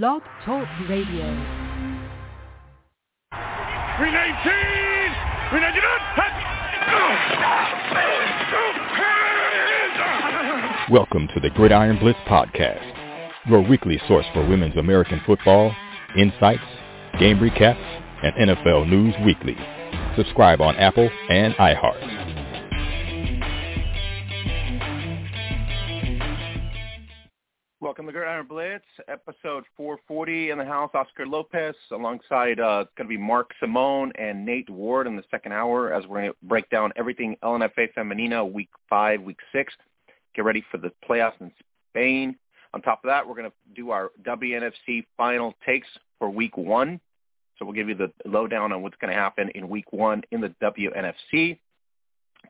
Blog Talk Radio. 319! 319! Welcome to the Gridiron Blitz Podcast, your weekly source for women's American football, insights, game recaps, and NFL News Weekly. Subscribe on Apple and iHeart. Welcome to Gridiron Blitz, episode 440 in the house. Oscar Lopez alongside uh, it's going to be Mark Simon and Nate Ward in the second hour as we're going to break down everything LNFA Femenina week five, week six. Get ready for the playoffs in Spain. On top of that, we're going to do our WNFC final takes for week one. So we'll give you the lowdown on what's going to happen in week one in the WNFC.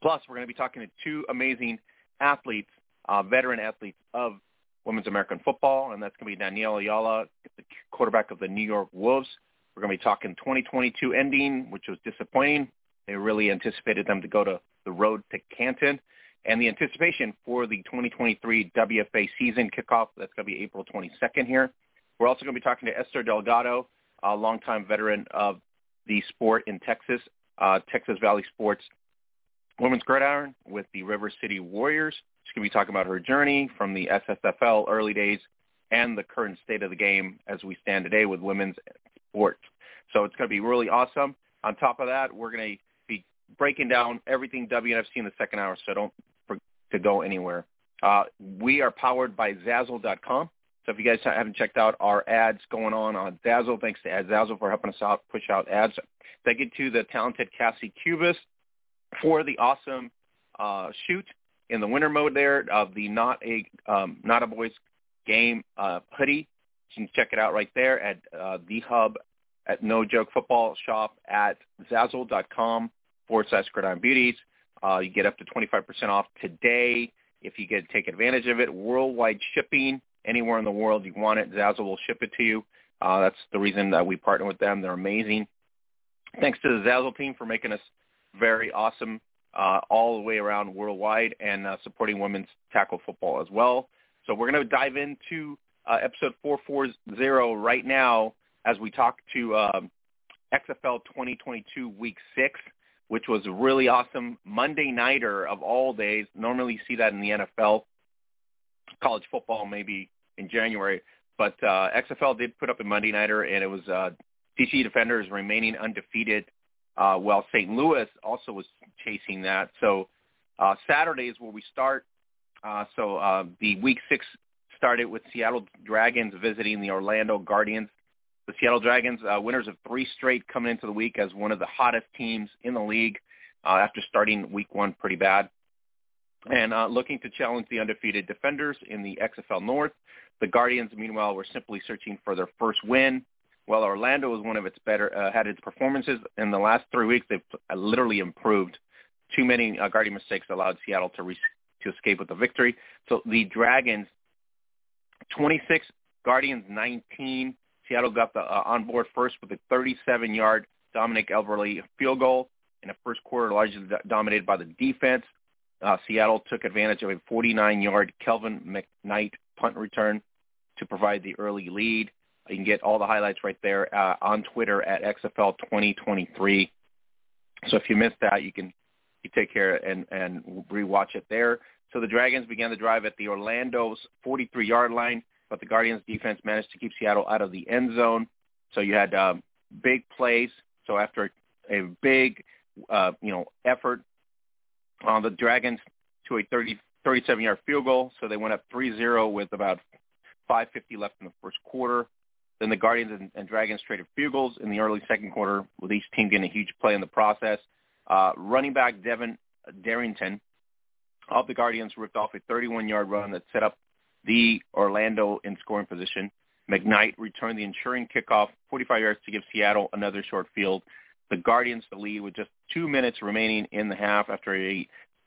Plus, we're going to be talking to two amazing athletes, uh, veteran athletes of women's American football, and that's going to be Dannielle Ayala, the quarterback of the New York Wolves. We're going to be talking 2022 ending, which was disappointing. They really anticipated them to go to the road to Canton. And the anticipation for the 2023 WFA season kickoff, that's going to be April 22nd here. We're also going to be talking to Esther Delgado, a longtime veteran of the sport in Texas, uh, Texas Valley Sports Women's Gridiron with the River City Warriors. She's going to be talking about her journey from the SSFL early days and the current state of the game as we stand today with women's sports. So it's going to be really awesome. On top of that, we're going to be breaking down everything WNFC in the second hour, so don't forget to go anywhere. Uh, we are powered by Zazzle.com. So if you guys haven't checked out our ads going on on Zazzle, thanks to Zazzle for helping us out, push out ads. Thank you to the talented Cassie Cubis for the awesome uh, shoot in the winter mode there of the not a um, not a boys game uh, hoodie. You can check it out right there at uh, the hub at No Joke Football Shop at Zazzle.com forward slash Gridiron Beauties. Uh, you get up to 25% off today if you get take advantage of it. Worldwide shipping anywhere in the world you want it. Zazzle will ship it to you. Uh, that's the reason that we partner with them. They're amazing. Thanks to the Zazzle team for making us very awesome uh, all the way around worldwide and uh, supporting women's tackle football as well. So we're going to dive into uh, episode 440 right now as we talk to um, XFL 2022 Week 6, which was a really awesome Monday nighter of all days. Normally you see that in the NFL, college football maybe in January, but uh, XFL did put up a Monday nighter, and it was uh, DC Defenders remaining undefeated uh, while St. Louis also was chasing that. So uh, Saturday is where we start. Uh, so uh, the week six started with Seattle Dragons visiting the Orlando Guardians. The Seattle Dragons, uh, winners of three straight coming into the week as one of the hottest teams in the league uh, after starting week one pretty bad. And uh, looking to challenge the undefeated defenders in the XFL North. The Guardians, meanwhile, were simply searching for their first win while Orlando was one of its better, uh, had its performances in the last three weeks, they've uh, literally improved. Too many uh, guarding mistakes allowed Seattle to re- to escape with a victory. So the Dragons, 26, Guardians 19. Seattle got the uh, on board first with a 37-yard Dominik Eberle field goal in the first quarter, largely dominated by the defense. Uh, Seattle took advantage of a 49-yard Kelvin McKnight punt return to provide the early lead. You can get all the highlights right there uh, on Twitter at XFL 2023. So if you missed that, you can you take care and and rewatch it there. So the Dragons began the drive at the Orlando's 43-yard line, but the Guardians defense managed to keep Seattle out of the end zone. So you had um, big plays. So after a big uh, you know effort on the Dragons to a 30 37-yard field goal, so they went up 3-0 with about 5:50 left in the first quarter. Then the Guardians and, and Dragons traded goals in the early second quarter, with each team getting a huge play in the process. Uh, running back Devin Darrington of the Guardians ripped off a 31-yard run that set up the Orlando in scoring position. McKnight returned the ensuring kickoff 45 yards to give Seattle another short field. The Guardians the lead with just two minutes remaining in the half after a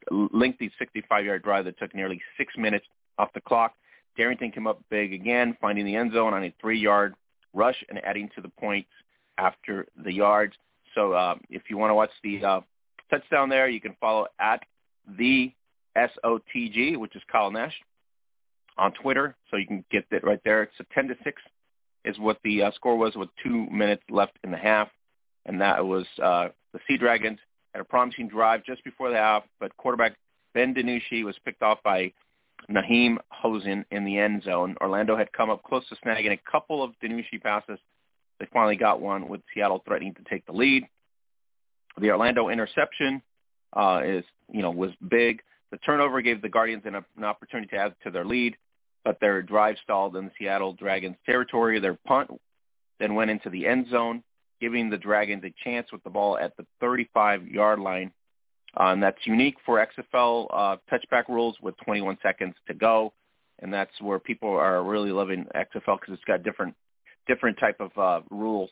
lengthy 65-yard drive that took nearly six minutes off the clock. Darrington came up big again, finding the end zone on a three-yard rush and adding to the points after the yards. So uh, if you want to watch the uh, touchdown there, you can follow at the SOTG, which is Kyle Nash, on Twitter. So you can get that right there. It's a 10 to 6 is what the uh, score was with two minutes left in the half, and that was uh, the Sea Dragons had a promising drive just before the half, but quarterback Ben DiNucci was picked off by Naheem Hosen in the end zone. Orlando had come up close to snagging a couple of DiNucci passes. They finally got one with Seattle threatening to take the lead. The Orlando interception uh, is, you know, was big. The turnover gave the Guardians an, an opportunity to add to their lead, but their drive stalled in the Seattle Dragons territory. Their punt then went into the end zone, giving the Dragons a chance with the ball at the 35-yard line. And that's unique for XFL uh, touchback rules with 21 seconds to go. And that's where people are really loving XFL because it's got different different type of uh, rules.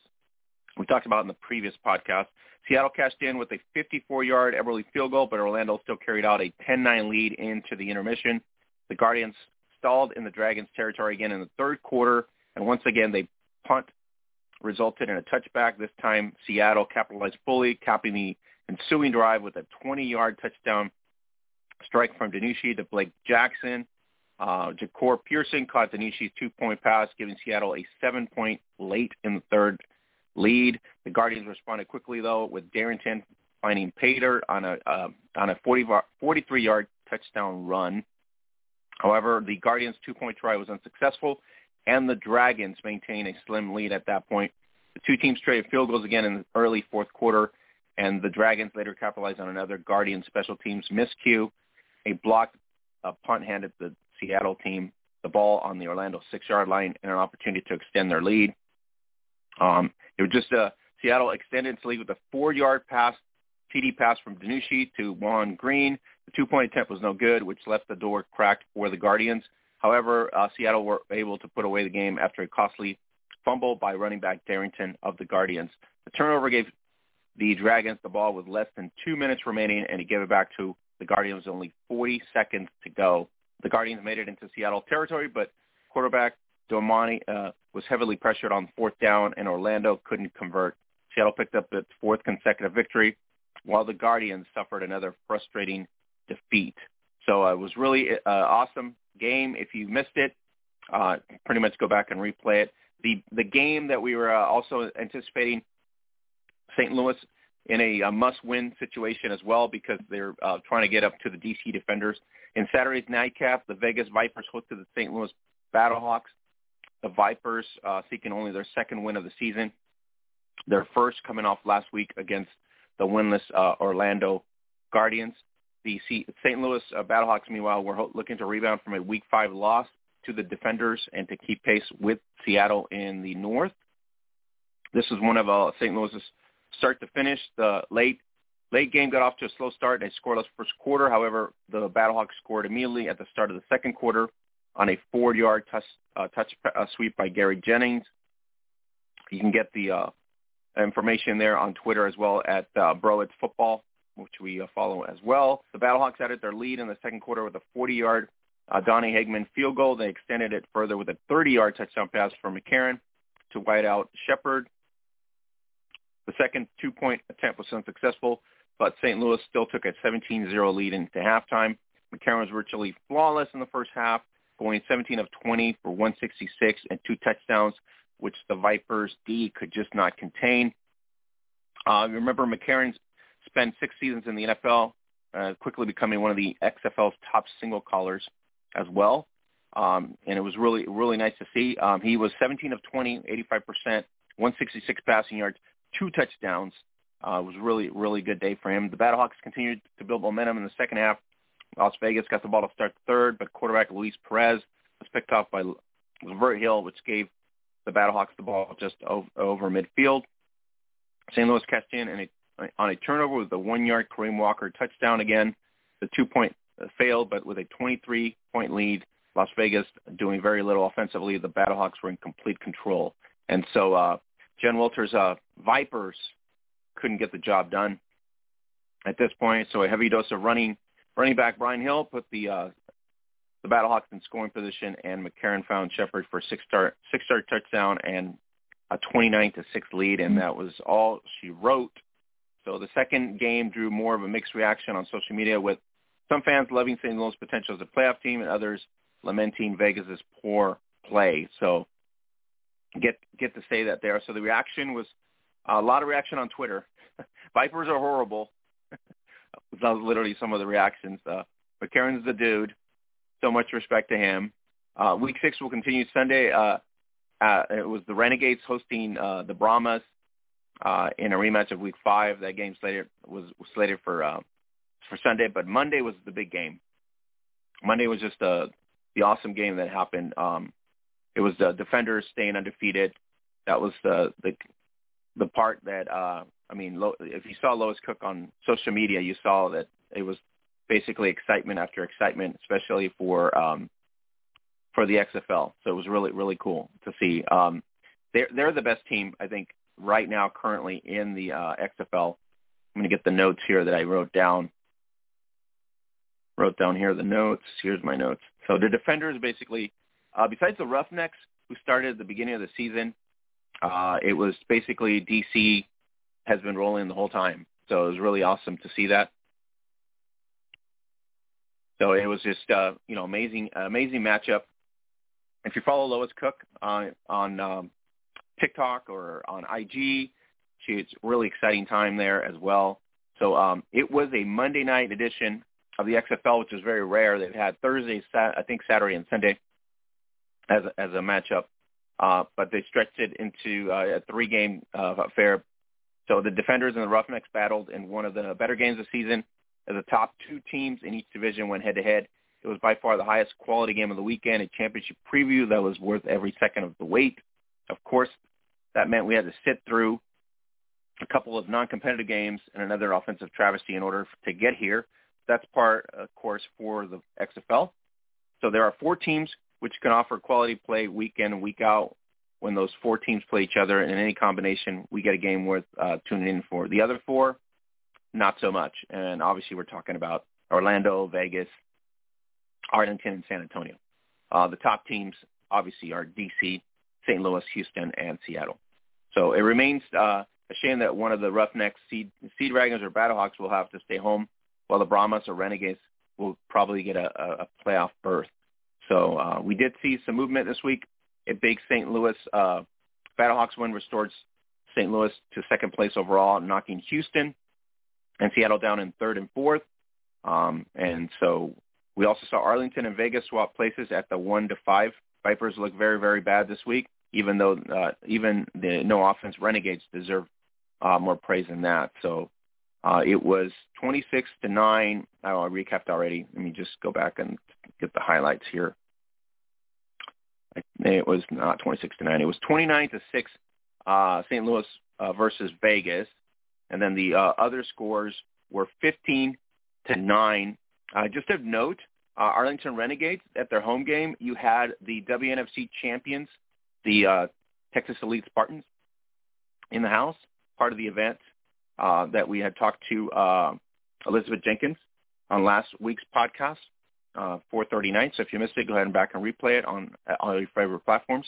We talked about in the previous podcast. Seattle cashed in with a 54-yard Eberle field goal, but Orlando still carried out a 10-9 lead into the intermission. The Guardians stalled in the Dragons' territory again in the third quarter, and once again they punt resulted in a touchback. This time Seattle capitalized fully, capping the ensuing drive with a 20-yard touchdown strike from DiNucci to Blake Jackson. Uh, Jahcour Pearson caught DiNucci's two-point pass, giving Seattle a seven-point late in the third lead. The Guardians responded quickly, though, with Darrington finding Pater on a uh, on a 40, 43-yard touchdown run. However, the Guardians' two-point try was unsuccessful, and the Dragons maintained a slim lead at that point. The two teams traded field goals again in the early fourth quarter, and the Dragons later capitalized on another Guardian special teams miscue. A blocked a punt handed the Seattle team the ball on the Orlando six-yard line and an opportunity to extend their lead. Um, it was just a Seattle extended its lead with a four-yard pass, TD pass from DiNucci to Juwan Green. The two-point attempt was no good, which left the door cracked for the Guardians. However, uh, Seattle were able to put away the game after a costly fumble by running back Darrington of the Guardians. The turnover gave the Dragons the ball with less than two minutes remaining, and he gave it back to the Guardians only 40 seconds to go. The Guardians made it into Seattle territory, but quarterback Domani uh, was heavily pressured on fourth down, and Orlando couldn't convert. Seattle picked up its fourth consecutive victory, while the Guardians suffered another frustrating defeat. So uh, it was really uh, awesome game. If you missed it, uh, pretty much go back and replay it. The the game that we were uh, also anticipating, St. Louis in a, a must-win situation as well because they're uh, trying to get up to the DC Defenders. In Saturday's nightcap, the Vegas Vipers hosted the St. Louis Battlehawks. The Vipers uh, seeking only their second win of the season. Their first coming off last week against the winless uh, Orlando Guardians. The C- St. Louis uh, Battlehawks, meanwhile, were ho- looking to rebound from a Week 5 loss to the Defenders and to keep pace with Seattle in the North. This is one of uh, St. Louis's start to finish. The late late game got off to a slow start and a scoreless first quarter. However, the Battlehawks scored immediately at the start of the second quarter on a four-yard touch, uh, touch uh, sweep by Gary Jennings. You can get the uh, information there on Twitter as well at uh, Broids Football, which we uh, follow as well. The Battlehawks added their lead in the second quarter with a 40-yard uh, Donny Hageman field goal. They extended it further with a 30-yard touchdown pass from McCarron to wide out Shepherd. The second two-point attempt was unsuccessful, but St. Louis still took a 17-0 lead into halftime. McCarron was virtually flawless in the first half, going 17 of 20 for 166 and two touchdowns, which the Vipers D could just not contain. Uh, remember, McCarron spent six seasons in the NFL, uh, quickly becoming one of the XFL's top single callers as well. Um, and it was really, really nice to see. Um, he was 17 of 20, 85%, 166 passing yards, two touchdowns. Uh, it was really, really good day for him. The Battlehawks continued to build momentum in the second half. Las Vegas got the ball to start the third, but quarterback Luis Perez was picked off by Lavert Hill, which gave the Battlehawks the ball just over, over midfield. St. Louis cashed a, on a turnover with a one-yard Kareem Walker touchdown again. The two-point uh, failed, but with a 23-point lead, Las Vegas doing very little offensively. The Battlehawks were in complete control. And so uh, Jen Wilters' uh, Vipers couldn't get the job done at this point. So a heavy dose of running running back Brian Hill put the uh, the Battlehawks in scoring position, and McCarron found Shepherd for six star six star touchdown and a 29 to six lead, and that was all she wrote. So the second game drew more of a mixed reaction on social media, with some fans loving St. Louis' potential as a playoff team, and others lamenting Vegas' poor play. So get get to say that there. So the reaction was a lot of reaction on Twitter. Vipers are horrible. that was literally some of the reactions. Uh, but Karen's the dude. So much respect to him. Uh, week six will continue Sunday. Uh, uh, it was the Renegades hosting uh, the Brahmas uh, in a rematch of Week Five. That game slated was, was slated for uh, for Sunday, but Monday was the big game. Monday was just uh, the awesome game that happened. Um, it was the defenders staying undefeated. That was the the the part that uh, I mean, Lo, if you saw Lois Cook on social media, you saw that it was basically excitement after excitement, especially for um, for the XFL. So it was really really cool to see. Um, they're they're the best team I think right now currently in the uh, XFL. I'm going to get the notes here that I wrote down. Wrote down here the notes. Here's my notes. So the defenders basically, uh, besides the Roughnecks who started at the beginning of the season, uh, it was basically DC has been rolling the whole time. So it was really awesome to see that. So it was just uh, you know amazing amazing matchup. If you follow Lois Cook on on um, TikTok or on IG, she, it's really exciting time there as well. So um, it was a Monday night edition of the XFL, which is very rare. They've had Thursday, Sat- I think Saturday and Sunday as a, as a matchup, uh, but they stretched it into uh, a three-game uh, affair. So the Defenders and the Roughnecks battled in one of the better games of the season. As the top two teams in each division went head-to-head, it was by far the highest quality game of the weekend, a championship preview that was worth every second of the wait. Of course, that meant we had to sit through a couple of non-competitive games and another offensive travesty in order to get here. That's part, of course, for the XFL. So there are four teams which can offer quality play week in and week out. When those four teams play each other in any combination, we get a game worth uh, tuning in for. The other four, not so much. And obviously, we're talking about Orlando, Vegas, Arlington, and San Antonio. Uh, the top teams, obviously, are DC, St. Louis, Houston, and Seattle. So it remains uh, a shame that one of the Roughnecks, Seed, Sea Dragons, or Battlehawks will have to stay home while the Brahmas or Renegades will probably get a, a playoff berth. So uh, we did see some movement this week. A big St. Louis uh, Battlehawks win restored St. Louis to second place overall, knocking Houston and Seattle down in third and fourth. Um, and so we also saw Arlington and Vegas swap places at the one to five. Vipers look very, very bad this week, even though uh, even the no offense Renegades deserve uh, more praise than that. So uh, it was 26 to 9. Oh, I recapped already. Let me just go back and get the highlights here. It was not 26 to 9. It was 29 to 6 uh, St. Louis uh, versus Vegas. And then the uh, other scores were 15 to 9. Uh, just of note, uh, Arlington Renegades, at their home game, you had the WNFC champions, the uh, Texas Elite Spartans, in the house, part of the event uh, that we had talked to uh, Elizabeth Jenkins on last week's podcast, uh, 439. So if you missed it, go ahead and back and replay it on all your favorite platforms.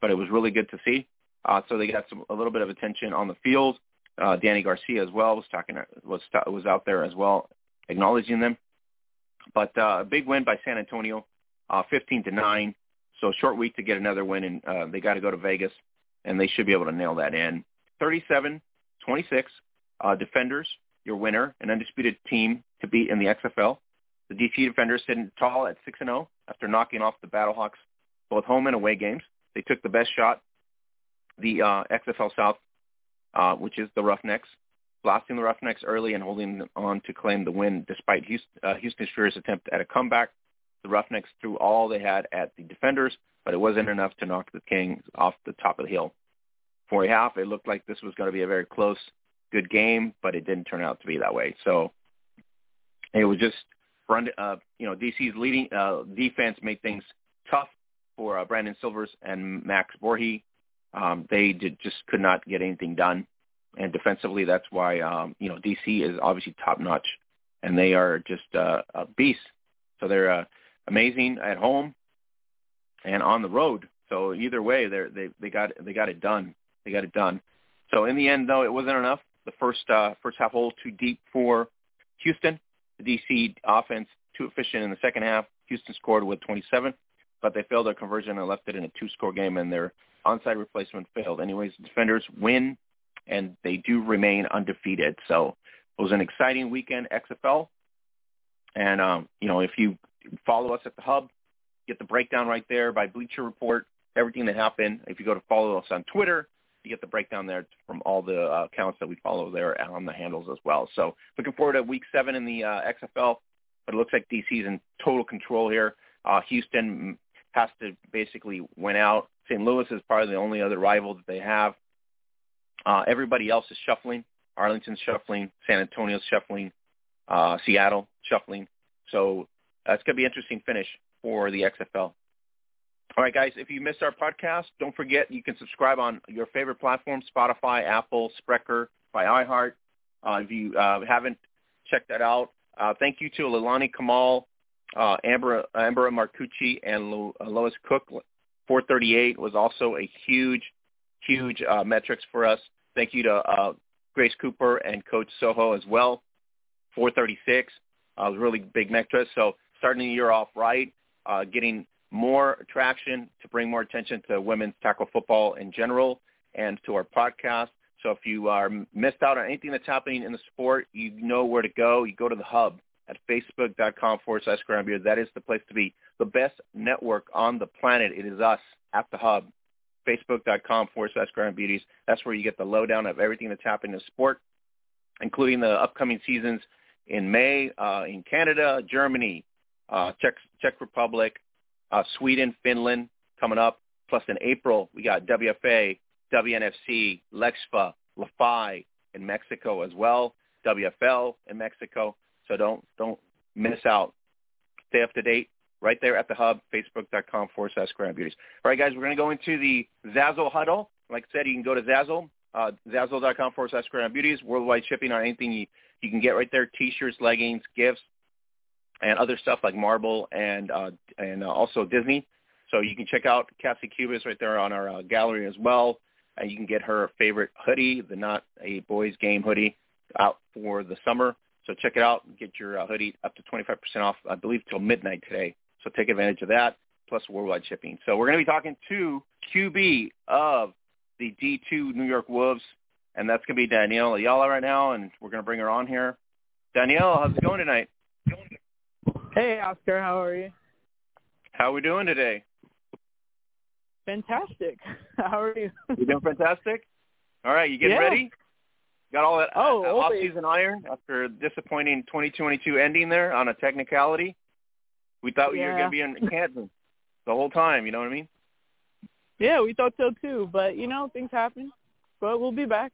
But it was really good to see. Uh, so they got some, a little bit of attention on the field. Uh, Danny Garcia as well was talking was was out there as well, acknowledging them. But uh, a big win by San Antonio, uh, 15 to nine. So a short week to get another win, and uh, they got to go to Vegas, and they should be able to nail that in. 37 26. Uh, defenders, your winner, an undisputed team to beat in the XFL. The DC Defenders sitting tall at 6 and 0 after knocking off the Battlehawks both home and away games. They took the best shot, the uh, XFL South, uh, which is the Roughnecks, blasting the Roughnecks early and holding on to claim the win despite Houston, uh, Houston's furious attempt at a comeback. The Roughnecks threw all they had at the defenders, but it wasn't enough to knock the Kings off the top of the hill for a half, it looked like this was going to be a very close, good game, but it didn't turn out to be that way. So it was just, uh, you know, DC's leading uh, defense made things tough for uh, Brandon Silvers and Max Borghi. Um, they did, just could not get anything done. And defensively, that's why, um, you know, DC is obviously top notch and they are just uh, a beast. So they're uh, amazing at home and on the road. So either way, they they they got they got it done. They got it done. So in the end, though, it wasn't enough. The first uh, first half hole too deep for Houston. The DC offense too efficient in the second half. Houston scored with 27, but they failed their conversion and left it in a two-score game, and their onside replacement failed. Anyways, the defenders win, and they do remain undefeated. So it was an exciting weekend XFL. And um, you know, if you follow us at the hub, get the breakdown right there by Bleacher Report, everything that happened. If you go to follow us on Twitter, you get the breakdown there from all the uh, accounts that we follow there on the handles as well. So looking forward to week seven in the uh, XFL, but it looks like DC's in total control here. Uh, Houston has to basically win out. St. Louis is probably the only other rival that they have. Uh, everybody else is shuffling. Arlington's shuffling. San Antonio's shuffling. Uh, Seattle shuffling. So uh, it's going to be an interesting finish for the XFL. All right, guys, if you missed our podcast, don't forget you can subscribe on your favorite platform, Spotify, Apple, Spreaker, by iHeart. Uh, if you uh, haven't checked that out, uh, thank you to Lilani Kamal, uh, Amber, Amber Marcucci, and Lo, uh, Lois Cook. 438 was also a huge, huge uh, metrics for us. Thank you to Grace Cooper and Coach Soho as well. 436 uh, was really big metrics. So starting the year off right, getting more traction to bring more attention to women's tackle football in general and to our podcast. So if you are missed out on anything that's happening in the sport, you know where to go. You go to the hub at facebook.com forward slash groundbeard. That is the place to be. The best network on the planet. It is us at the hub. Facebook.com forward slash ground beauties. That's where you get the lowdown of everything that's happening in the sport, including the upcoming seasons in May uh, in Canada, Germany, uh, Czech, Czech Republic, uh, Sweden, Finland coming up. Plus in April, we got WFA, WNFC, Lexfa, LaFi in Mexico as well, WFL in Mexico. So don't don't miss out. Stay up to date right there at the hub, facebook.com forward slash Ground Beauties. All right, guys, we're going to go into the Zazzle huddle. Like I said, you can go to Zazzle, uh, zazzle.com forward slash Ground Beauties, worldwide shipping on anything you, you can get right there, T-shirts, leggings, gifts, and other stuff like Marvel and uh, and uh, also Disney. So you can check out Cassie Cubis right there on our uh, gallery as well. And you can get her favorite hoodie, the Not a Boys Game hoodie, out for the summer. So check it out. Get your uh, hoodie up to 25% off, I believe, till midnight today. So take advantage of that, plus worldwide shipping. So we're going to be talking to QB of the D2 New York Wolves, and that's going to be Dannielle Ayala right now, and we're going to bring her on here. Dannielle, how's it going tonight? Hey, Oscar, how are you? How are we doing today? Fantastic. How are you? You doing fantastic? All right, you getting Yeah. ready? Got all that Oh, uh, off-season iron after a disappointing 2022 ending there on a technicality. We thought you were going to be in Canton the whole time. You know what I mean? Yeah, we thought so too, but you know, things happen. But we'll be back.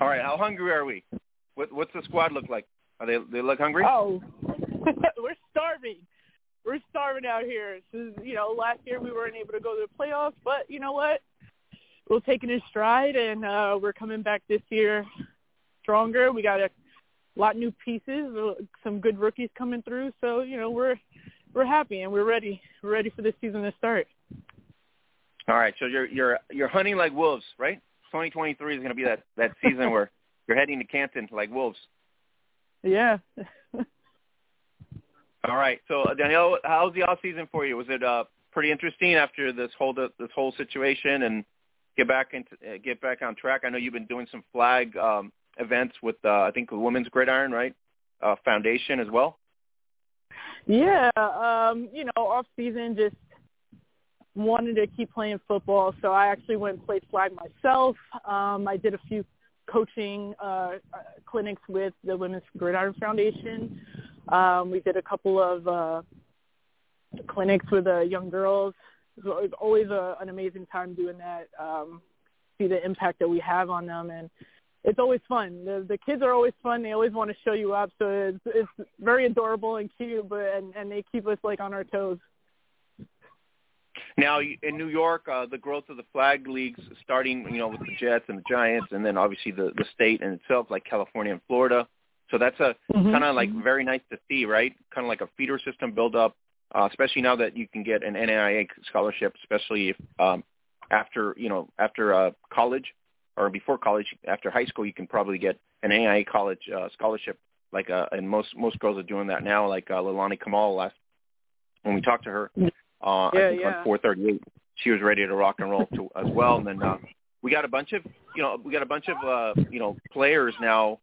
All right, how hungry are we? What, what's the squad look like? Are they they look hungry? Oh, we're starving. We're starving out here. So, you know, last year we weren't able to go to the playoffs, but you know what? We'll take it in stride, and uh, we're coming back this year stronger. We got a lot of new pieces, uh, some good rookies coming through. So you know, we're we're happy and we're ready. We're ready for this season to start. All right, so you're you're you're hunting like wolves, right? 2023 is going to be that that season where you're heading to Canton like wolves. Yeah. All right. So uh, Dannielle, how's the off season for you? Was it uh, pretty interesting after this whole this whole situation and get back into uh, get back on track? I know you've been doing some flag um, events with uh, I think the Women's Gridiron, right? Uh, foundation as well. Yeah, um, you know, off season just wanted to keep playing football, so I actually went and played flag myself. Um, I did a few coaching uh, uh, clinics with the Women's Gridiron Foundation. Um, we did a couple of uh, clinics with uh, young girls. So it's always a, an amazing time doing that. Um, see the impact that we have on them, and it's always fun. The the kids are always fun. They always want to show you up, so it's it's very adorable and cute. But and and they keep us like on our toes. Now in New York, uh, the growth of the flag leagues, starting you know with the Jets and the Giants, and then obviously the the state in itself, like California and Florida. So that's a Mm-hmm. kind of like very nice to see, right? Kind of like a feeder system build up, uh, especially now that you can get an NAIA scholarship, especially if um, after you know after uh, college or before college, after high school, you can probably get an NAIA college uh, scholarship. Like uh, and most most girls are doing that now. Like uh, Leilani Kamal last when we talked to her, uh, Yeah, I think yeah. on 438. she was ready to rock and roll to, as well. And then uh, we got a bunch of you know we got a bunch of uh, you know players now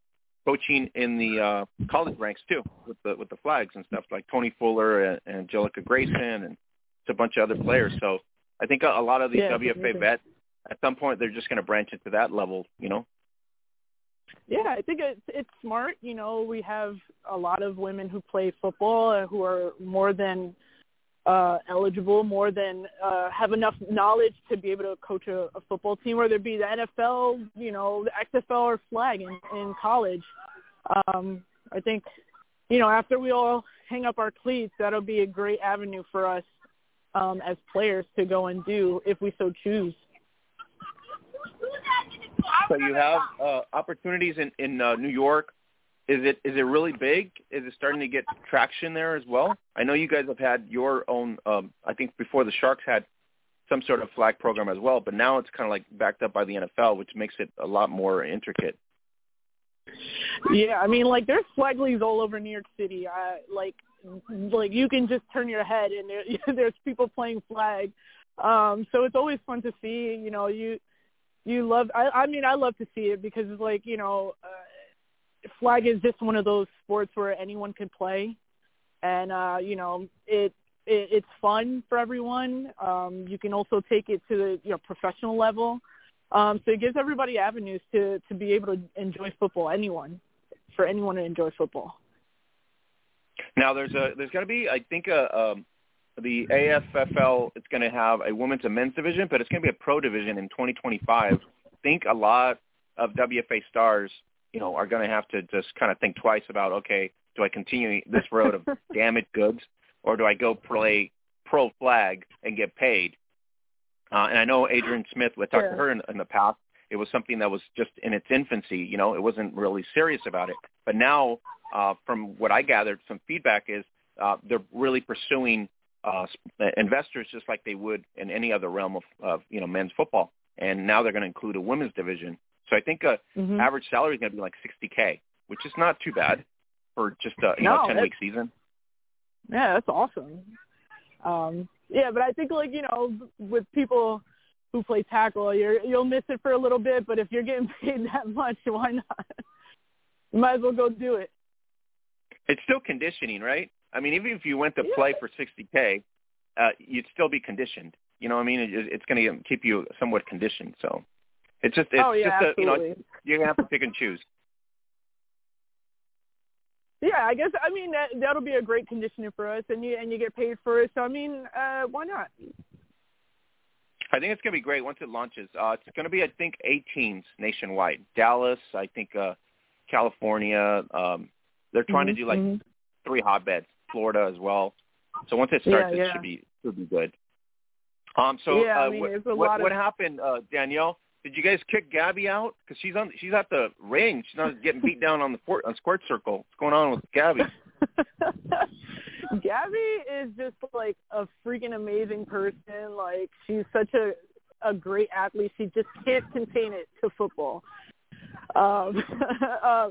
coaching in the uh, college ranks too with the with the flags and stuff like Tony Fuller and, and Angelica Grayson and it's a bunch of other players. So I think a, a lot of the Yeah, WFA vets at some point they're just going to branch into that level, you know. Yeah, I think it's it's smart. You know, we have a lot of women who play football uh, who are more than uh eligible, more than uh have enough knowledge to be able to coach a, a football team, whether it be the NFL, you know, the XFL or flag in, in college. Um, I think, you know, after we all hang up our cleats, that'll be a great avenue for us um, as players to go and do if we so choose. So you have uh, opportunities in in uh, New York. Is it is it really big? Is it starting to get traction there as well? I know you guys have had your own. Um, I think before the Sharks had some sort of flag program as well, but now it's kind of like backed up by the NFL, which makes it a lot more intricate. Yeah, I mean, like there's flag leagues all over New York City. I like, like you can just turn your head and there, there's people playing flag. Um, so it's always fun to see. You know, you you love. I, I mean, I love to see it because it's like you know, uh, flag is just one of those sports where anyone can play, and uh, you know, it, it it's fun for everyone. Um, you can also take it to the you know professional level. Um, so it gives everybody avenues to to be able to enjoy football. Anyone, for anyone to enjoy football. Now there's a there's going to be I think a um, the AFFL it's going to have a women's and men's division, but it's going to be a pro division in 2025. I think a lot of WFA stars, you know, are going to have to just kind of think twice about okay, do I continue this road of damaged goods, or do I go play pro flag and get paid? Uh, and I know Adrian Smith. We talked Yeah. to her in, in the past. It was something that was just in its infancy. You know, it wasn't really serious about it. But now, uh, from what I gathered, some feedback is uh, they're really pursuing uh, investors just like they would in any other realm of, of you know men's football. And now they're going to include a women's division. So I think uh, Mhm. average salary is going to be like 60k, which is not too bad for just a you No, know 10 week season. Yeah, that's awesome. Um, yeah, but I think like you know, with people who play tackle, you're you'll miss it for a little bit. But if you're getting paid that much, why not? You might as well go do it. It's still conditioning, right? I mean, even if you went to Yeah. play for 60k, uh, you'd still be conditioned. You know what I mean? It, it's going to keep you somewhat conditioned. So it's just it's oh yeah, just a, you know you're to have to pick and choose. Yeah, I guess I mean that that'll be a great conditioner for us, and you and you get paid for it. So I mean, uh, why not? I think it's going to be great once it launches. Uh, it's going to be, I think, eight teams nationwide. Dallas, I think, uh, California. Um, they're trying to Mhm, do like mhm. three hotbeds, Florida as well. So once it starts, Yeah, it should be should be good. Um, so Yeah, I uh, what, what, lot what happened, uh, Dannielle? Did you guys kick Gabby out? Because she's on she's at the ring. She's not getting beat down on the court, on squared circle. What's going on with Gabby? Gabby is just like a freaking amazing person. Like she's such a a great athlete. She just can't contain it to football. Um, uh,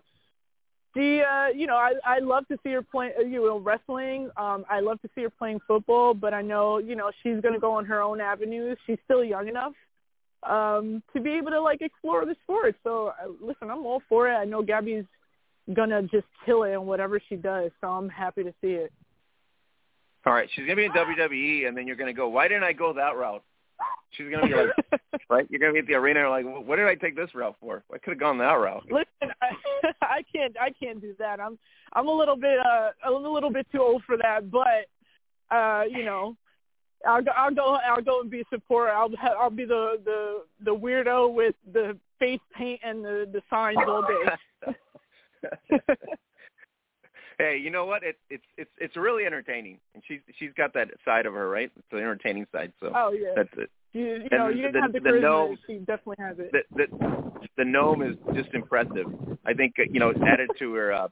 the uh, you know I I love to see her play you know wrestling. Um, I love to see her playing football, but I know you know she's gonna go on her own avenues. She's still young enough um, to be able to like explore the sport. So uh, listen, I'm all for it. I know Gabby's gonna just kill it in whatever she does. So I'm happy to see it. All right, she's gonna be in WWE, and then you're gonna go. Why didn't I go that route? She's gonna be like, right? You're gonna be at the arena like, what did I take this route for? I could have gone that route. Listen, I, I can't, I can't do that. I'm, I'm a little bit, uh, I'm a little bit too old for that. But, uh, you know, I'll go, I'll go, I'll go and be support. I'll, ha- I'll be the, the, the weirdo with the face paint and the, the signs all day. hey, you know what? It, it's it's it's really entertaining, and she's she's got that side of her, right? It's the entertaining side. So oh yeah, that's it. you, you know, and you didn't the- have the the charisma. gnome- she definitely has it. The the the gnome is just impressive. I think uh, you know it's added to her uh,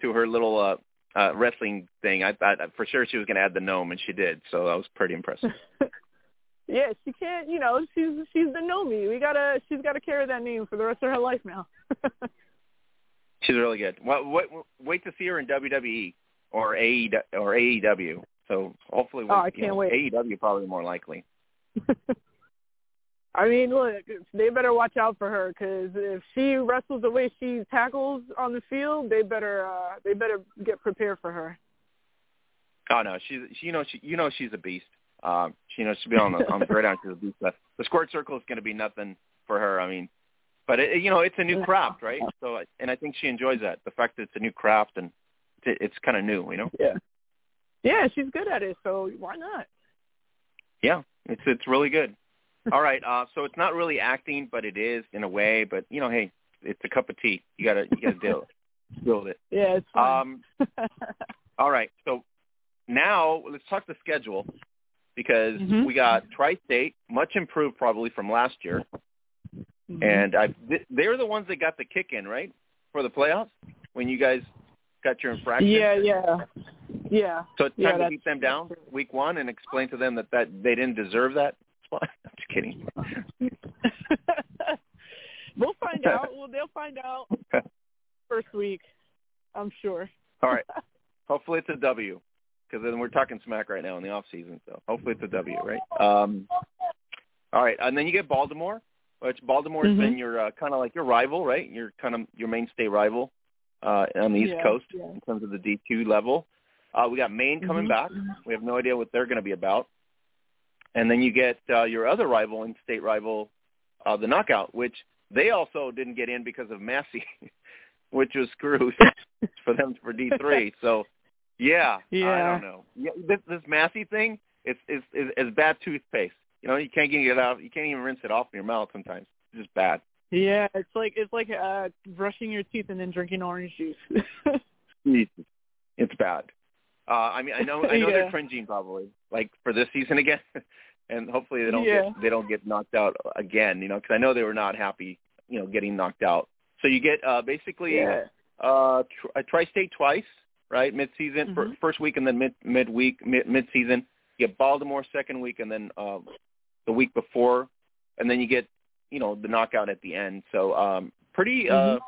to her little uh, uh, wrestling thing. I thought for sure she was going to add the gnome, and she did. So that was pretty impressive. yeah, she can't. You know, she's she's the Nomi. We gotta. She's got to carry that name for the rest of her life now. She's really good. Well, wait, wait to see her in WWE or AE or AEW. So hopefully, Oh, I you can't know, wait. AEW probably more likely. I mean, look, they better watch out for her because if she wrestles the way she tackles on the field, they better uh, they better get prepared for her. Oh no, she's she, you know she you know she's a beast. Um, she you know she'll be on the on the gridiron. She's a beast. The squared circle is going to be nothing for her. I mean, but it, you know it's a new craft, right? So and I think she enjoys that the fact that it's a new craft and it's, it's kind of new, you know. Yeah. Yeah, she's good at it, so why not? Yeah, it's it's really good. All right, uh, so it's not really acting, but it is in a way. But you know, hey, it's a cup of tea. You gotta you gotta deal deal with it. Yeah, it's fun. Um, all right, so now let's talk the schedule because Mhm. we got Tri-State, much improved probably from last year, Mhm. and I, th- they're the ones that got the kick in, right, for the playoffs when you guys got your infraction. yeah, yeah, yeah. So it's Yeah, time to beat them down week one and explain to them that that they didn't deserve that spot. Kidding. we'll find out. Well, they'll find out first week, I'm sure. All right. Hopefully it's a W because then we're talking smack right now in the off season. So hopefully it's a W, right? Um, all right, and then you get Baltimore, which Baltimore's Mhm. been your uh, kind of like your rival, right? Your kind of your mainstay rival uh, on the East Yeah, Coast yeah. in terms of the D two level. Uh, we got Maine coming Mhm. back. We have no idea what they're going to be about. And then you get uh, your other rival, in-state rival, uh, the Knockout, which they also didn't get in because of Massey, which was screwed for them for D three. So, yeah, yeah, I don't know. Yeah, this, this Massey thing is is is, is bad toothpaste. You know, you can't get it out. You can't even rinse it off in your mouth sometimes. It's just bad. Yeah, it's like it's like uh brushing your teeth and then drinking orange juice. It's bad. Uh, I mean, I know, I know Yeah. they're cringing probably, like for this season again, and hopefully they don't Yeah. get they don't get knocked out again. You know, because I know they were not happy, you know, getting knocked out. So you get uh, basically yeah. uh, tr- a tri-state twice, right? Mid-season, fir- Mhm. first week, and then mid mid-week, mid mid-season. You get Baltimore second week, and then uh, the week before, and then you get you know the knockout at the end. So um, pretty uh, Mhm.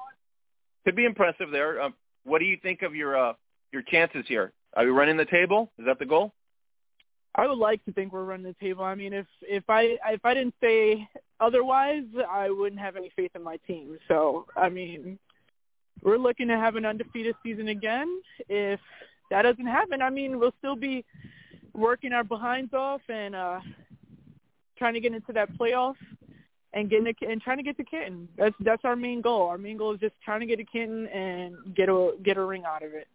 could be impressive there. Um, what do you think of your uh, your chances here? Are we running the table? Is that the goal? I would like to think we're running the table. I mean, if if I if I didn't say otherwise, I wouldn't have any faith in my team. So, I mean, we're looking to have an undefeated season again. If that doesn't happen, I mean, we'll still be working our behinds off and uh trying to get into that playoff and getting a, and trying to get to Canton. That's that's our main goal. Our main goal is just trying to get to Canton and get a get a ring out of it.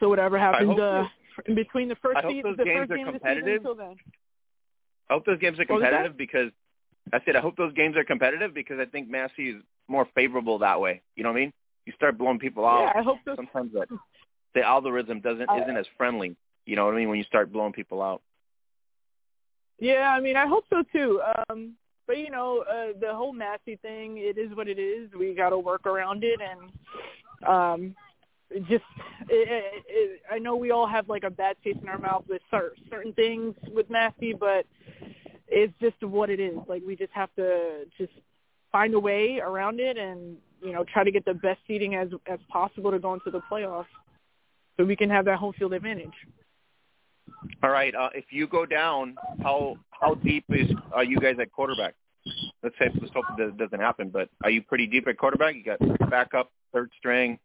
So whatever happens uh, in between the first se- the first game of the season until then. I hope those games are What was that? competitive because I said I hope those games are competitive because I think Massey is more favorable that way. You know what I mean? You start blowing people out. Yeah, I hope so. sometimes that the algorithm doesn't I- isn't as friendly. You know what I mean? When you start blowing people out. Yeah, I mean, I hope so too. Um, but you know, uh, the whole Massey thing, it is what it is. We got to work around it, and um, just it, it, I know we all have like a bad taste in our mouth with cer- certain things with Massey, but it's just what it is. Like we just have to just find a way around it, and you know, try to get the best seating as as possible to go into the playoffs, so we can have that home field advantage. All right. Uh, if you go down, how how deep is are you guys at quarterback? Let's say let's hope that doesn't happen. But are you pretty deep at quarterback? You got backup, third string.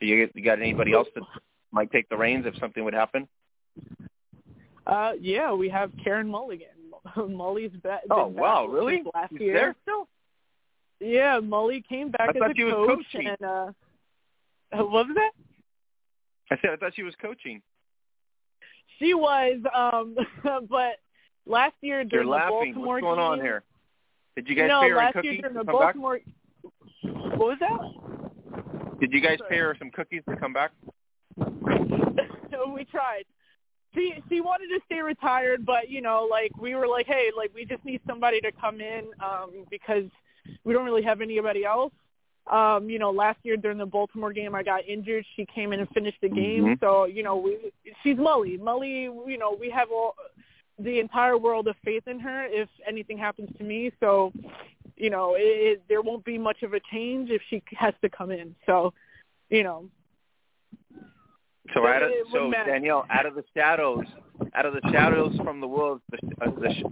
Do you you got anybody else that might take the reins if something would happen? Uh, yeah, we have Karen Mulligan. Molly's back. Oh wow, really? Last He's year. there still? Yeah, Molly came back I as thought a she was coach, coaching. and uh, what was that? I said I thought she was coaching. She was, um, but last year during You're the laughing. Baltimore What's going on here? Did you guys no, pay her last year during the come back? What was that? Did you guys pay her some cookies to come back? we tried. She she wanted to stay retired, but you know, like we were like, hey, like we just need somebody to come in um, because we don't really have anybody else. Um, you know, last year during the Baltimore game, I got injured. She came in and finished the game. Mhm. So you know, we, she's Mully. Mully, you know, we have all the entire world of faith in her. If anything happens to me, so you know, it, it, there won't be much of a change if she has to come in. So, you know, So out of, so matter. Dannielle, out of the shadows, out of the shadows from the wolves, the, uh, the sh-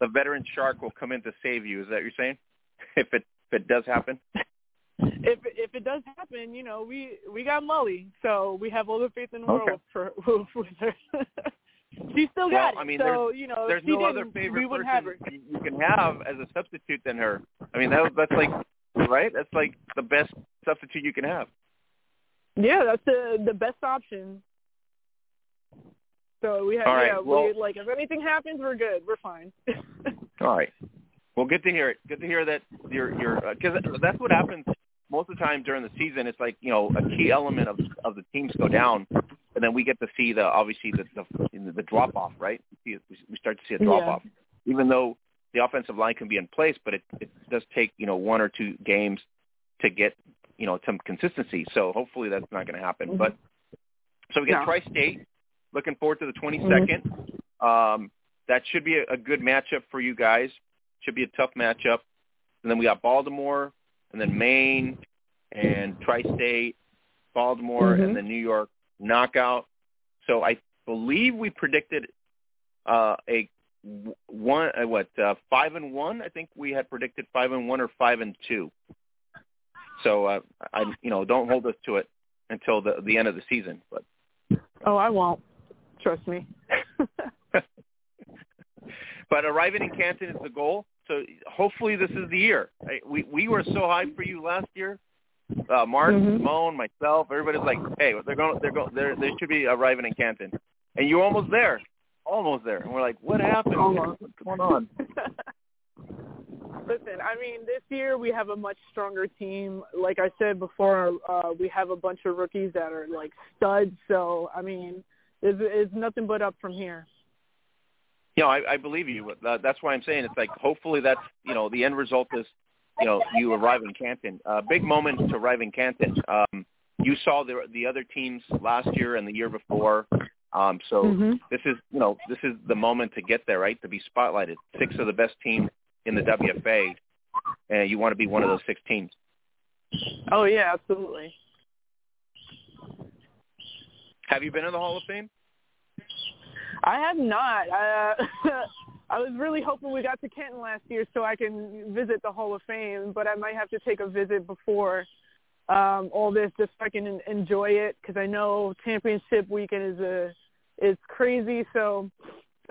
the veteran shark will come in to save you. Is that what you're saying? if it if it does happen. If if it does happen, you know, we we got Molly, so we have all the faith in the Okay. world for with her. she still Well, got it. I mean, so you know, There's no other favorite wouldn't have her. you can have as a substitute than her. I mean, that that's like right. That's like the best substitute you can have. Yeah, that's the the best option. So we have right, yeah, well- we like if anything happens, we're good. We're fine. All right. Well, good to hear it. Good to hear that you're you're uh, because that's what happens most of the time during the season. It's like you know a key element of of the teams go down, and then we get to see the obviously the the, the drop off, right? We, we start to see a drop off, even though the offensive line can be in place, but it it does take you know one or two games to get you know some consistency. So hopefully that's not going to happen. Mhm. But so we got No. Tri-State. Looking forward to the 22nd. Um, that should be a, a good matchup for you guys. Should be a tough matchup. And then we got Baltimore, and then Maine, and Tri-State, Baltimore, Mhm. and then New York knockout. So I believe we predicted uh, a one uh, what uh, five and one. I think we had predicted five and one or five and two. So uh, I you know don't hold us to it until the the end of the season, but. oh, I won't. Trust me. but arriving in Canton is the goal. So hopefully this is the year. I, we we were so hyped for you last year. Uh, Mark, Mhm. Simon, myself, everybody's like, "Hey, they're going, they're going, they're, they should be arriving in Canton," and you're almost there, almost there. And we're like, "What happened? Almost. What's going on?" Listen, I mean, this year we have a much stronger team. Like I said before, uh, we have a bunch of rookies that are like studs. So, I mean, it's, it's nothing but up from here. You know, I, I believe you. Uh, that's why I'm saying it's like hopefully that's you know the end result is you know you arrive in Canton. Uh, big moment to arrive in Canton. Um, you saw the the other teams last year and the year before. Um, so Mhm. this is you know this is the moment to get there, right? To be spotlighted. Six of the best teams in the WFA, and you want to be one of those six teams. Oh yeah, absolutely. Have you been in the Hall of Fame? I have not. I, uh, I was really hoping we got to Canton last year so I can visit the Hall of Fame, but I might have to take a visit before um, all this just so I can enjoy it because I know championship weekend is a is crazy. So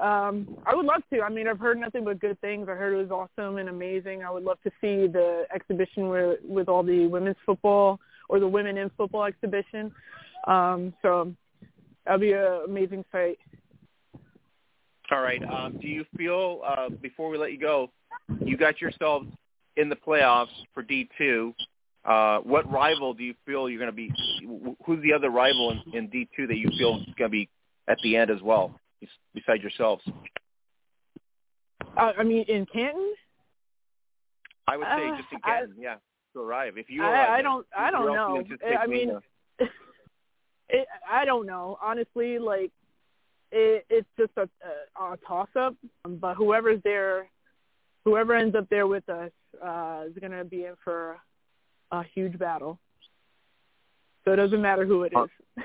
um, I would love to. I mean, I've heard nothing but good things. I heard it was awesome and amazing. I would love to see the exhibition with with all the women's football or the women in football exhibition. Um, so that'd be an amazing sight. All right. Um, do you feel uh, before we let you go, you got yourselves in the playoffs for D two? Uh, what rival do you feel you're going to be? Who's the other rival in, in D two that you feel is going to be at the end as well, besides yourselves? Uh, I mean, in Canton, I would say Uh, just in I- Canton, yeah, to arrive. If you I- arrive, I there, don't- I don't else do you know. I mean, it, I don't know. Honestly, like it, it's just a, a, a toss up. But whoever's there, whoever ends up there with us, uh, is going to be in for a huge battle. So it doesn't matter who it is.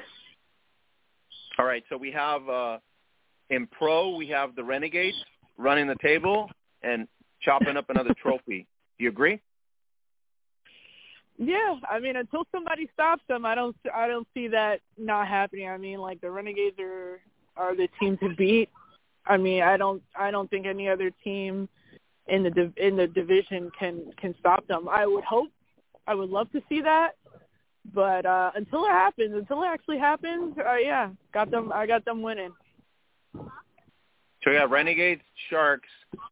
All right, so we have uh, in pro we have the Renegades running the table and chopping up another trophy. Do you agree? Yeah, I mean, until somebody stops them, I don't, I don't see that not happening. I mean, like the Renegades are are the team to beat. I mean, I don't, I don't think any other team in the div- in the division can can stop them. I would hope, I would love to see that, but uh until it happens, until it actually happens, uh, yeah, got them. I got them winning. So we got Renegades, Sharks.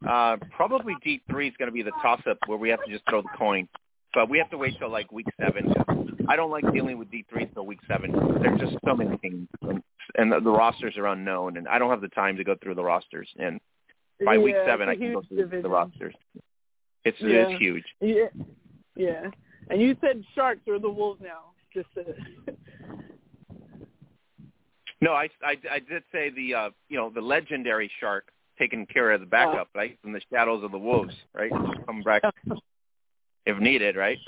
Uh, probably D three is going to be the toss up where we have to just throw the coin. But we have to wait till like week seven. I don't like dealing with D three until week seven. There's just so many teams, and, and the, the rosters are unknown, and I don't have the time to go through the rosters. And by week seven, I can go through division. the rosters. It's Yeah. it's huge. Yeah, yeah. And you said Sharks or the Wolves now. Just to, No, I, I, I did say the uh, you know the legendary shark taking care of the backup, right, from the shadows of the wolves, right, come back if needed, right.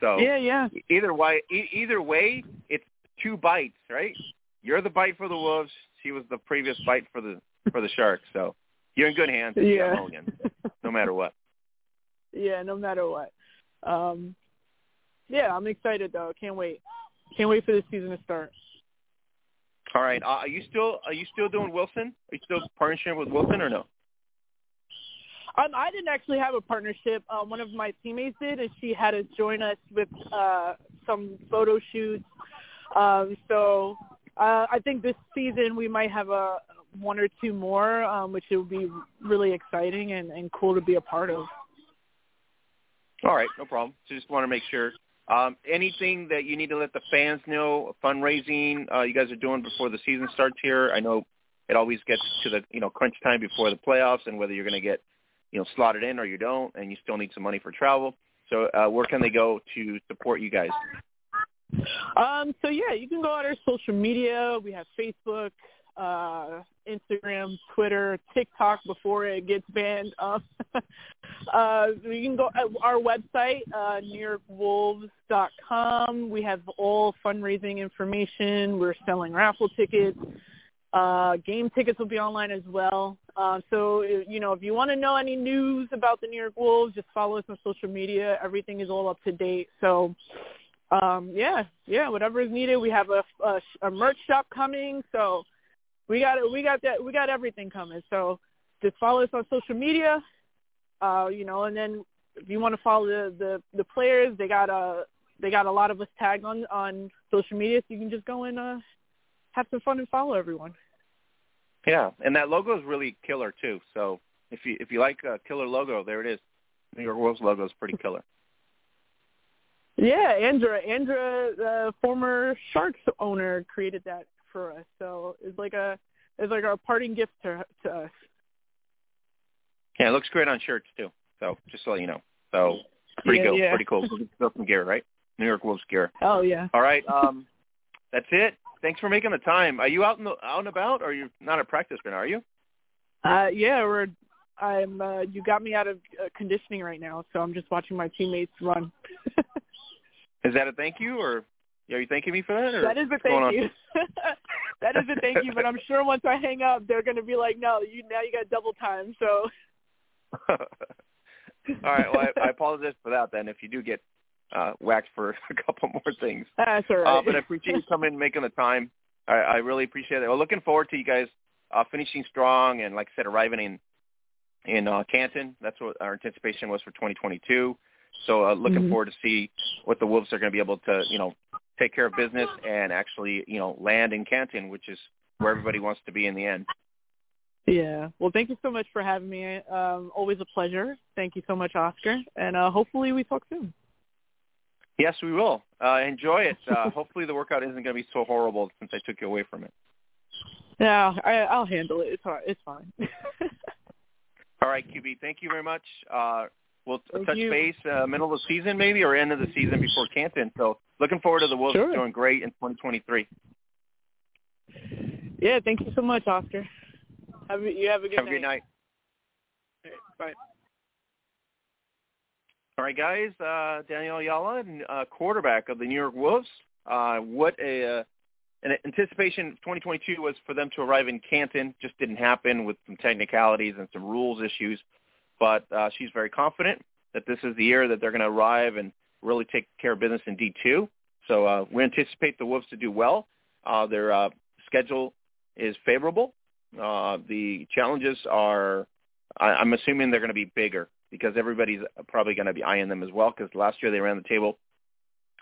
So yeah, yeah. either way, e- either way, it's two bites, right? You're the bite for the wolves. She was the previous bite for the for the sharks. So You're in good hands. Yeah. Mulligan, no matter what. Yeah, no matter what. Um, yeah, I'm excited though. Can't wait. Can't wait for the season to start. All right. Uh, are you still are you still doing Wilson? Are you still partnering with Wilson or no? Um, I didn't actually have a partnership. Uh, one of my teammates did, and she had to join us with uh, some photo shoots. Um, so uh, I think this season we might have a one or two more, um, which will be really exciting and, and cool to be a part of. All right, no problem. So just want to make sure. Um, anything that you need to let the fans know, fundraising uh, you guys are doing before the season starts here? I know it always gets to the you know crunch time before the playoffs, and whether you're going to get you know slot it in or you don't, and you still need some money for travel. So uh, where can they go to support you guys? Um, so yeah, you can go on our social media. We have Facebook, uh, Instagram, Twitter, TikTok before it gets banned. Um, uh, you can go at our website, uh, NewYorkWolves.com. We have all fundraising information. We're selling raffle tickets. Uh, game tickets will be online as well. Uh, so, you know, if you want to know any news about the New York Wolves, just follow us on social media. Everything is all up to date. So, um, yeah, yeah, whatever is needed. We have a, a, a merch shop coming. So we got it. We got that. We got everything coming. So just follow us on social media. Uh, you know, and then if you want to follow the, the the players, they got a they got a lot of us tagged on on social media, so you can just go and uh, have some fun and follow everyone. Yeah, and that logo is really killer too. So if you if you like a killer logo, there it is. New York Wolves logo is pretty killer. Yeah, Andra, Andra, the former Sharks owner, created that for us. So it's like a it's like our parting gift to to us. Yeah, it looks great on shirts too. So just so you know, so pretty yeah, cool, yeah. pretty cool. Still some gear, right? New York Wolves gear. Oh yeah. All right, um, that's it. Thanks for making the time. Are you out in the, out and about, or are you not at practice right now? Are you? Uh, yeah, we're. I'm. Uh, you got me out of uh, conditioning right now, so I'm just watching my teammates run. Is that a thank you, or are you thanking me for that? Or that is a what's going on? thank you. that is a thank you, but I'm sure once I hang up, they're going to be like, "No, you now you got double time." So. All right. Well, I, I apologize for that. Then, if you do get uh, whacked for a couple more things, That's all right. uh, but I appreciate you coming and making the time. I, I really appreciate it. Well, looking forward to you guys uh, finishing strong and, like I said, arriving in in uh, Canton. That's what our anticipation was for 2022. So, uh, looking Mhm. forward to see what the Wolves are going to be able to, you know, take care of business and actually, you know, land in Canton, which is where everybody wants to be in the end. Yeah. Well, thank you so much for having me. Um, always a pleasure. Thank you so much, Oscar. And uh, hopefully we talk soon. Yes, we will. Uh, enjoy it. Uh, hopefully the workout isn't going to be so horrible since I took you away from it. Yeah, I, I'll handle it. It's all right. It's fine. All right, QB. Thank you very much. Uh, we'll Thank touch you. base uh, middle of the season maybe or end of the season before Canton. So looking forward to the Wolves Sure. doing great in 2023. yeah. Thank you so much, Oscar. Have a, you have a good Have night. a great night. Bye. All right, guys. Uh, Dannielle Ayala, uh, quarterback of the New York Wolves. Uh, what a uh, an anticipation 2022 was for them to arrive in Canton. Just didn't happen with some technicalities and some rules issues. But uh, she's very confident that this is the year that they're going to arrive and really take care of business in D2. So uh, we anticipate the Wolves to do well. Uh, their uh, schedule is favorable. Uh, the challenges are, I, I'm assuming they're going to be bigger because everybody's probably going to be eyeing them as well because last year they ran the table.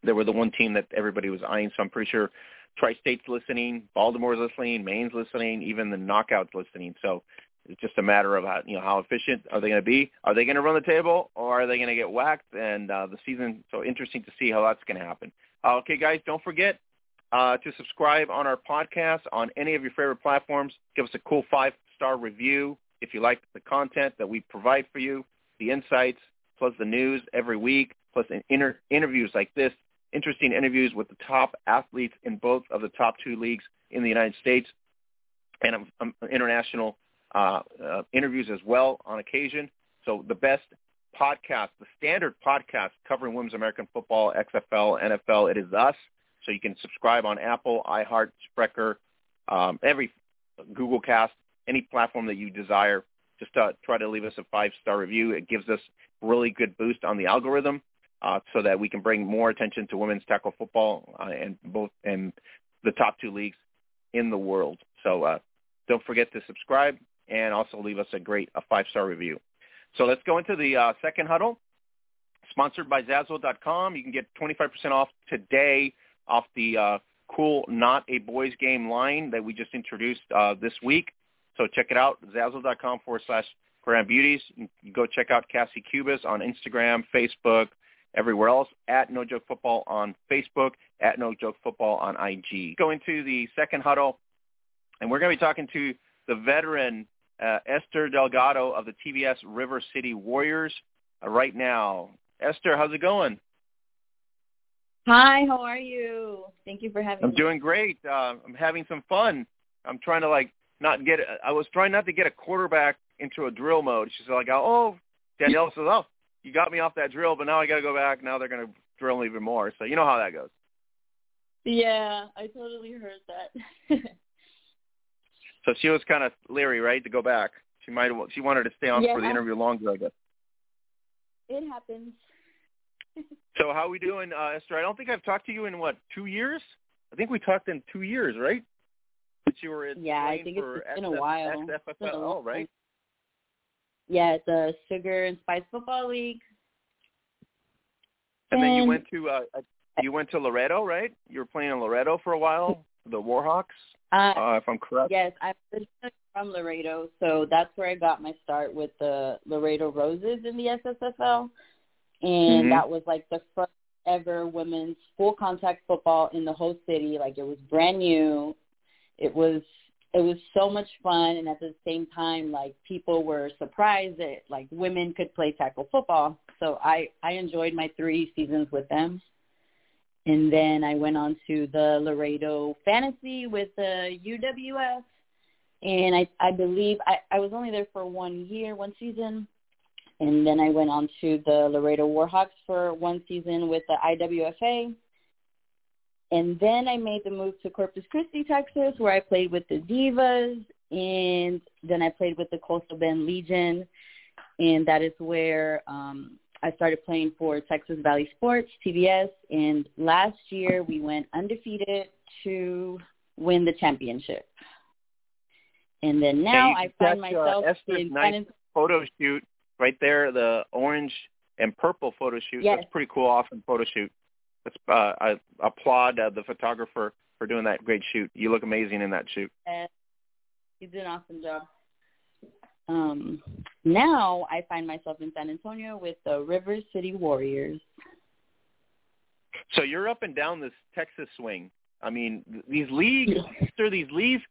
They were the one team that everybody was eyeing, so I'm pretty sure Tri-State's listening, Baltimore's listening, Maine's listening, even the knockouts listening. So it's just a matter of how, you know how efficient are they going to be? Are they going to run the table or are they going to get whacked? And uh, the season, so interesting to see how that's going to happen. Uh, okay, guys, don't forget uh, to subscribe on our podcast on any of your favorite platforms. Give us a cool five-star review if you like the content that we provide for you, the insights, plus the news every week, plus in inter- interviews like this, interesting interviews with the top athletes in both of the top two leagues in the United States, and um, um, international uh, uh, interviews as well on occasion. So the best podcast, the standard podcast covering women's American football, XFL, NFL, it is us. So you can subscribe on Apple, iHeart, Spreaker, um, every Google Cast, any platform that you desire. Just uh, try to leave us a five-star review. It gives us really good boost on the algorithm uh, so that we can bring more attention to women's tackle football uh, and both and the top two leagues in the world. So uh, don't forget to subscribe and also leave us a great a five-star review. So let's go into the uh, second huddle, sponsored by Zazzle.com. You can get 25% off today off the uh, cool Not a Boys Game line that we just introduced uh, this week. So check it out, Zazzle.com forward slash Gridiron Beauties. Go check out Cassie Cubas on Instagram, Facebook, everywhere else, at No Joke Football on Facebook, at No Joke Football on IG. Going to the second huddle, and we're going to be talking to the veteran uh, Esther Delgado of the TVS River City Warriors uh, right now. Esther, how's it going? Hi, how are you? Thank you for having me. I'm doing great. Uh, I'm having some fun. I'm trying to like not get. I was trying not to get a quarterback into a drill mode. She's like, "Oh, Dannielle says, oh, you got me off that drill, but now I got to go back. Now they're going to drill me even more." So you know how that goes. Yeah, I totally heard that. so she was kind of leery, right, to go back. She might. She wanted to stay on yeah, for the interview longer, I guess. It happens. so how are we doing, uh, Esther? I don't think I've talked to you in what two years. I think we talked in two years, right? But you were in yeah, I think it's been SF, a while. SSFL, right? Yeah, the Sugar and Spice Football League. And, and then you went to uh, you went to Laredo, right? You were playing in Laredo for a while, the Warhawks, uh, uh, if I'm correct. Yes, I'm from Laredo, so that's where I got my start with the Laredo Roses in the SSFL, and mm-hmm. that was like the first ever women's full contact football in the whole city. Like it was brand new. It was it was so much fun. And at the same time like people were surprised that like women could play tackle football. So i i enjoyed my three seasons with them. And then i went on to the laredo fantasy with the uwf and i i believe i i was only there for one year one season. And then i went on to the laredo warhawks for one season with the iwfa and then I made the move to Corpus Christi, Texas, where I played with the Divas, and then I played with the Coastal Bend Legion, and that is where um, I started playing for Texas Valley Sports, TVS, and last year we went undefeated to win the championship. And then now yeah, I find uh, myself Esther's in nice San photo shoot right there, the orange and purple photo shoot. Yes. That's pretty cool, awesome photo shoot uh, I applaud uh, the photographer for doing that great shoot. You look amazing in that shoot. You did an awesome job. Um, now I find myself in San Antonio with the River City Warriors. So you're up and down this Texas swing. I mean, these leagues, sir, these leagues.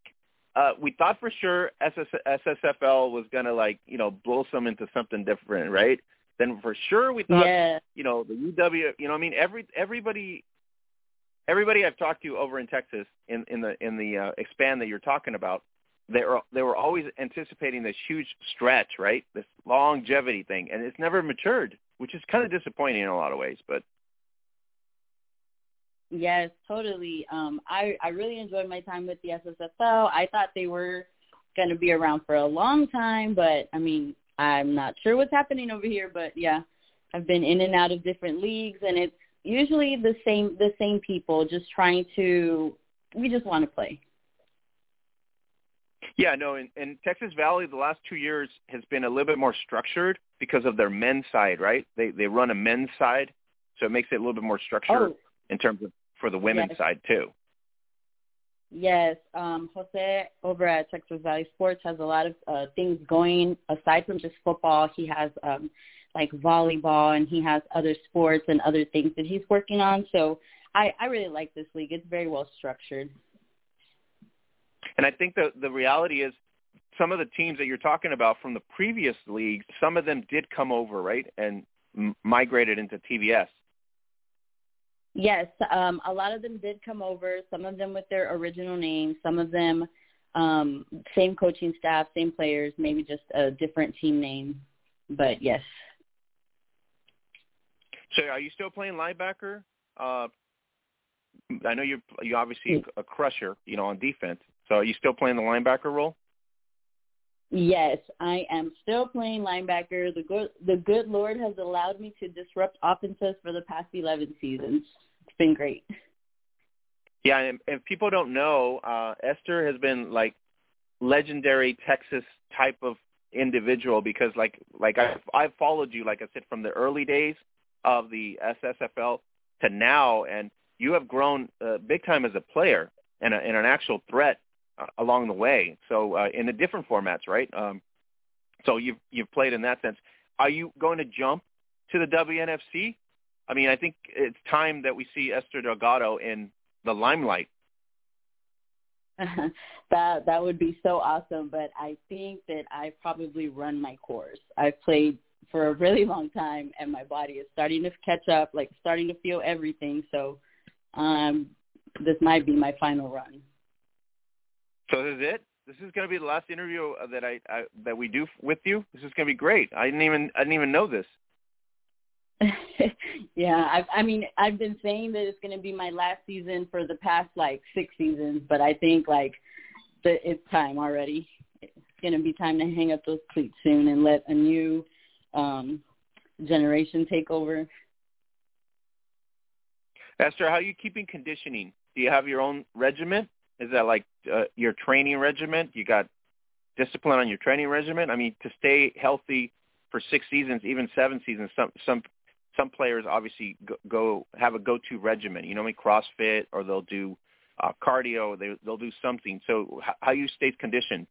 Uh, we thought for sure SS, SSFL was gonna like you know blow some into something different, right? Then for sure we thought, yeah. you know, the UW, you know, I mean, every everybody, everybody I've talked to over in Texas in in the in the uh, expand that you're talking about, they were they were always anticipating this huge stretch, right? This longevity thing, and it's never matured, which is kind of disappointing in a lot of ways. But yes, totally. Um, I I really enjoyed my time with the SSFL. I thought they were going to be around for a long time, but I mean, I'm not sure what's happening over here, but yeah, I've been in and out of different leagues, and it's usually the same the same people just trying to. We just want to play. Yeah, no, in, in Texas Valley, the last two years has been a little bit more structured because of their men's side, right? They they run a men's side, so it makes it a little bit more structured oh. in terms of for the women's yes. side too. Yes, um, Jose over at Texas Valley Sports has a lot of uh, things going aside from just football. He has um, like volleyball, and he has other sports and other things that he's working on. So I, I really like this league. It's very well structured. And I think the the reality is some of the teams that you're talking about from the previous leagues, some of them did come over, right, and m- migrated into TVS. Yes, um, a lot of them did come over. Some of them with their original names. Some of them um, same coaching staff, same players, maybe just a different team name. But yes. So, are you still playing linebacker? Uh, I know you're you obviously a crusher, you know, on defense. So, are you still playing the linebacker role? Yes, I am still playing linebacker. The good the good Lord has allowed me to disrupt offenses for the past eleven seasons. It's been great. Yeah, and if people don't know, uh, Esther has been like legendary Texas type of individual because like like I I've followed you like I said from the early days of the SSFL to now, and you have grown uh, big time as a player and, a, and an actual threat uh, along the way. So uh, in the different formats, right? Um, so you've you've played in that sense. Are you going to jump to the WNFC? I mean, I think it's time that we see Esther Delgado in the limelight. that that would be so awesome, but I think that I probably run my course. I've played for a really long time, and my body is starting to catch up, like starting to feel everything. So, um, this might be my final run. So this is it. This is going to be the last interview uh, that I, I that we do with you. This is going to be great. I didn't even I didn't even know this. yeah, I, I mean, I've been saying that it's going to be my last season for the past like six seasons, but I think like the, it's time already. It's going to be time to hang up those cleats soon and let a new um generation take over. Esther, how are you keeping conditioning? Do you have your own regiment? Is that like uh, your training regiment? You got discipline on your training regiment? I mean, to stay healthy for six seasons, even seven seasons, some some some players obviously go, go have a go-to regimen. You know, I mean, CrossFit or they'll do uh, cardio. They they'll do something. So h- how you stay conditioned?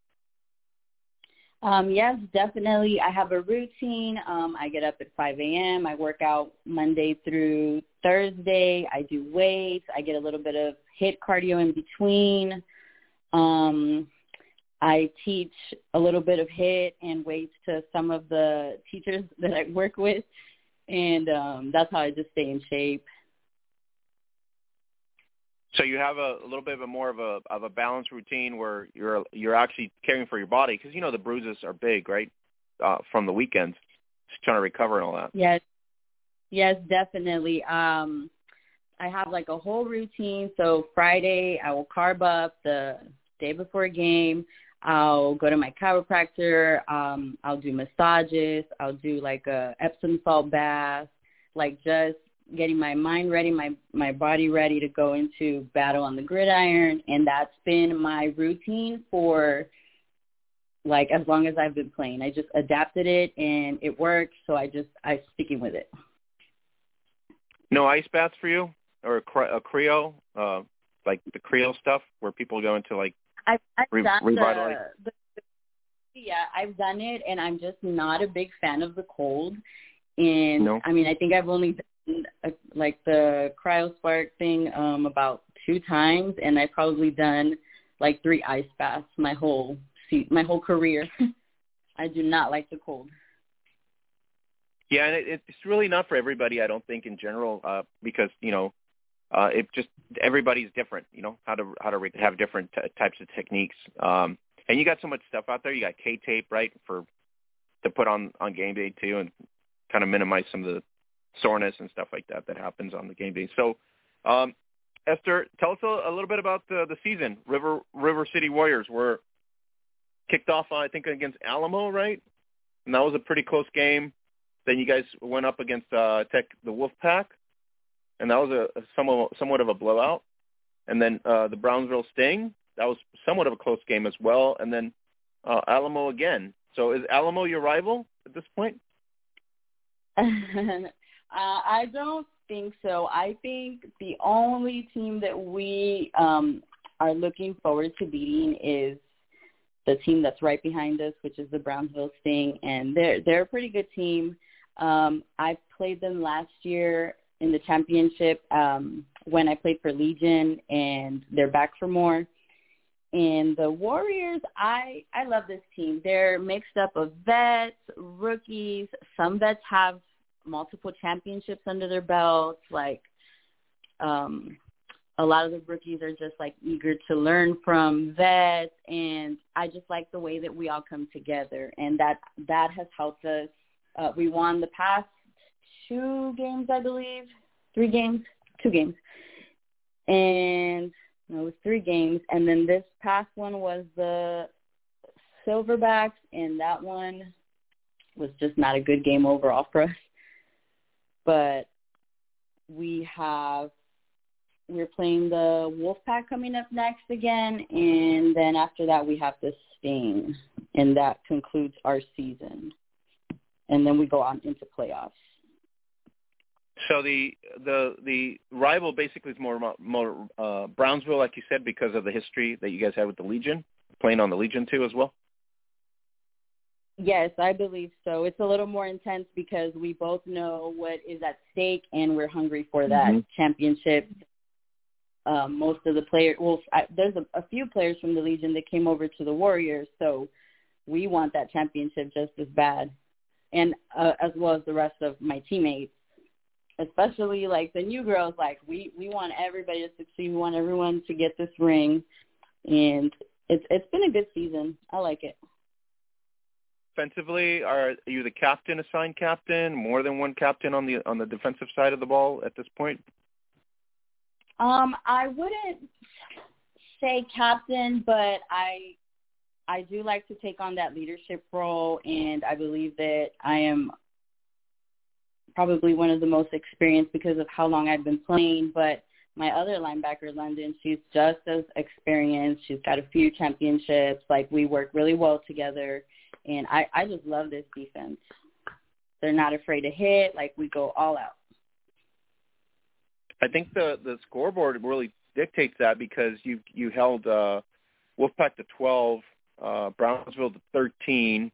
Um, yes, definitely. I have a routine. Um, I get up at 5 a.m. I work out Monday through Thursday. I do weights. I get a little bit of HIIT cardio in between. Um, I teach a little bit of HIIT and weights to some of the teachers that I work with, and um, that's how I just stay in shape. So you have a, a little bit of a more of a of a balanced routine where you're you're actually caring for your body because you know the bruises are big, right? Uh, from the weekends, just trying to recover and all that. Yes, yes, definitely. Um, I have like a whole routine. So Friday, I will carb up the day before a game. I'll go to my chiropractor. Um, I'll do massages. I'll do like a Epsom salt bath, like just getting my mind ready, my my body ready to go into battle on the gridiron, and that's been my routine for like as long as I've been playing. I just adapted it and it works, so I just I'm sticking with it. No ice baths for you, or a, cre- a cryo, uh, like the cryo stuff, where people go into like I've, I've re- done revitalize. the, the yeah, I've done it, and I'm just not a big fan of the cold. And No. I mean, I think I've only done uh, like the CryoSpark thing um about two times, and I've probably done like three ice baths my whole my whole career. I do not like the cold. Yeah, and it, it's really not for everybody. I don't think in general, uh, because you know, uh, it just everybody's different. You know how to how to re- have different t- types of techniques. Um, and you got so much stuff out there. You got K tape, right, for to put on on game day too, and kind of minimize some of the soreness and stuff like that that happens on the game day. So, um, Esther, tell us a, a little bit about the the season. River River City Warriors were kicked off, I think, against Alamo, right? And that was a pretty close game. Then you guys went up against uh, Tech, the Wolfpack, and that was a, a somewhat somewhat of a blowout. And then uh, the Brownsville Sting, that was somewhat of a close game as well. And then uh, Alamo again. So is Alamo your rival at this point? uh, I don't think so. I think the only team that we um, are looking forward to beating is the team that's right behind us, which is the Brownsville Sting, and they're they're a pretty good team. Um, I played them last year in the championship um, when I played for Legion, and they're back for more. And the Warriors, I I love this team. They're mixed up of vets, rookies. Some vets have multiple championships under their belts. Like um, a lot of the rookies are just like eager to learn from vets, and I just like the way that we all come together, and that that has helped us. Uh, we won the past two games, I believe, three games, two games, and no, it was three games, and then this past one was the Silverbacks, and that one was just not a good game overall for us. But we have we're playing the Wolfpack coming up next again, and then after that we have the Sting, and that concludes our season. And then we go on into playoffs. So the the the rival basically is more more uh, Brownsville, like you said, because of the history that you guys have with the Legion, playing on the Legion too as well. Yes, I believe so. It's a little more intense because we both know what is at stake, and we're hungry for that mm-hmm. championship. Um, most of the players, well, I, there's a, a few players from the Legion that came over to the Warriors, so we want that championship just as bad, and uh, as well as the rest of my teammates especially like the new girls, like we we want everybody to succeed. We want everyone to get this ring, and it's it's been a good season. I like it. Offensively, are you the captain, assigned captain, more than one captain on the on the defensive side of the ball at this point? Um, I wouldn't say captain, but I I do like to take on that leadership role, and I believe that I am probably one of the most experienced because of how long I've been playing. But my other linebacker, London, she's just as experienced. She's got a few championships. Like we work really well together, and I I just love this defense. They're not afraid to hit. Like we go all out. I think the the scoreboard really dictates that because you you held uh, Wolfpack to 12, uh, Brownsville to 13.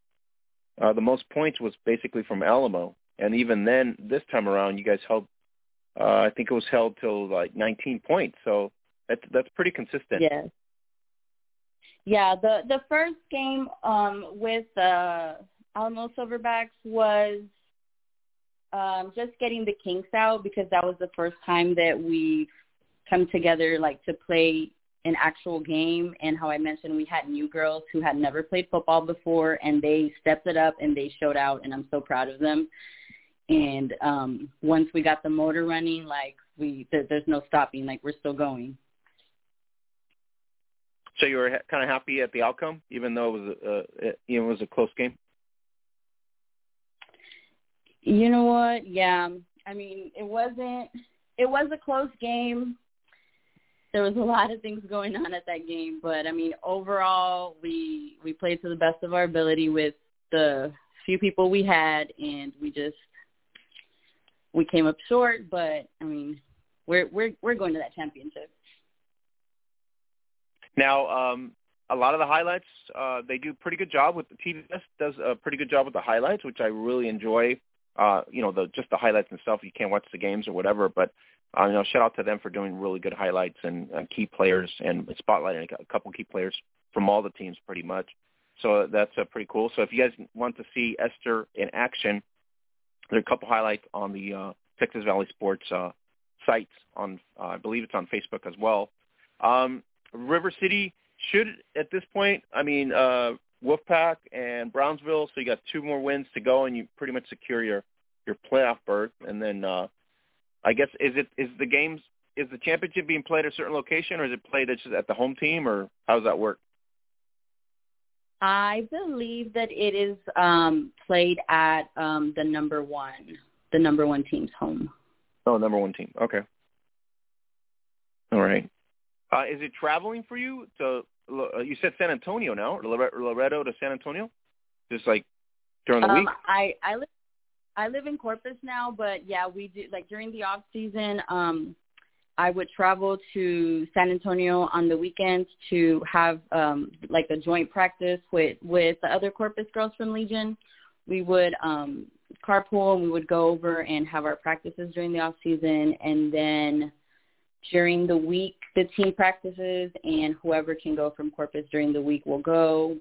Uh, the most points was basically from Alamo, and even then, this time around, you guys held. Uh, I think it was held till like 19 points. So that's that's pretty consistent. Yes. Yeah. The the first game um, with uh, Alamo Silverbacks was um, just getting the kinks out because that was the first time that we come together like to play an actual game and how I mentioned we had new girls who had never played football before and they stepped it up and they showed out and I'm so proud of them. And um once we got the motor running like we there, there's no stopping like we're still going. So you were kind of happy at the outcome even though it was a uh, you know it was a close game? You know what? Yeah. I mean it wasn't it was a close game there was a lot of things going on at that game but i mean overall we we played to the best of our ability with the few people we had and we just we came up short, but I mean, we're we're we're going to that championship. Now, um, a lot of the highlights, uh, they do a pretty good job with the TVS does a pretty good job with the highlights, which I really enjoy. Uh, you know, the just the highlights and stuff. You can't watch the games or whatever, but uh, you know, shout out to them for doing really good highlights and uh, key players and spotlighting a couple key players from all the teams pretty much. So that's uh, pretty cool. So if you guys want to see Esther in action, there are a couple highlights on the uh, Texas Valley Sports uh. On uh, I believe it's on Facebook as well. Um, River City should at this point. I mean, uh, Wolfpack and Brownsville. So you got two more wins to go, and you pretty much secure your your playoff berth. And then uh, I guess is it is the games is the championship being played at a certain location, or is it played at, at the home team, or how does that work? I believe that it is um, played at um, the number one, the number one team's home. Oh, number one team. Okay. All right. Uh, is it traveling for you to? Uh, you said San Antonio now, Laredo to San Antonio, just like during the um, week. I I live I live in Corpus now, but yeah, we do like during the off season. Um, I would travel to San Antonio on the weekends to have um, like a joint practice with with the other Corpus girls from Legion. We would um, carpool and we would go over and have our practices during the off season, and then during the week the team practices and whoever can go from Corpus during the week will go.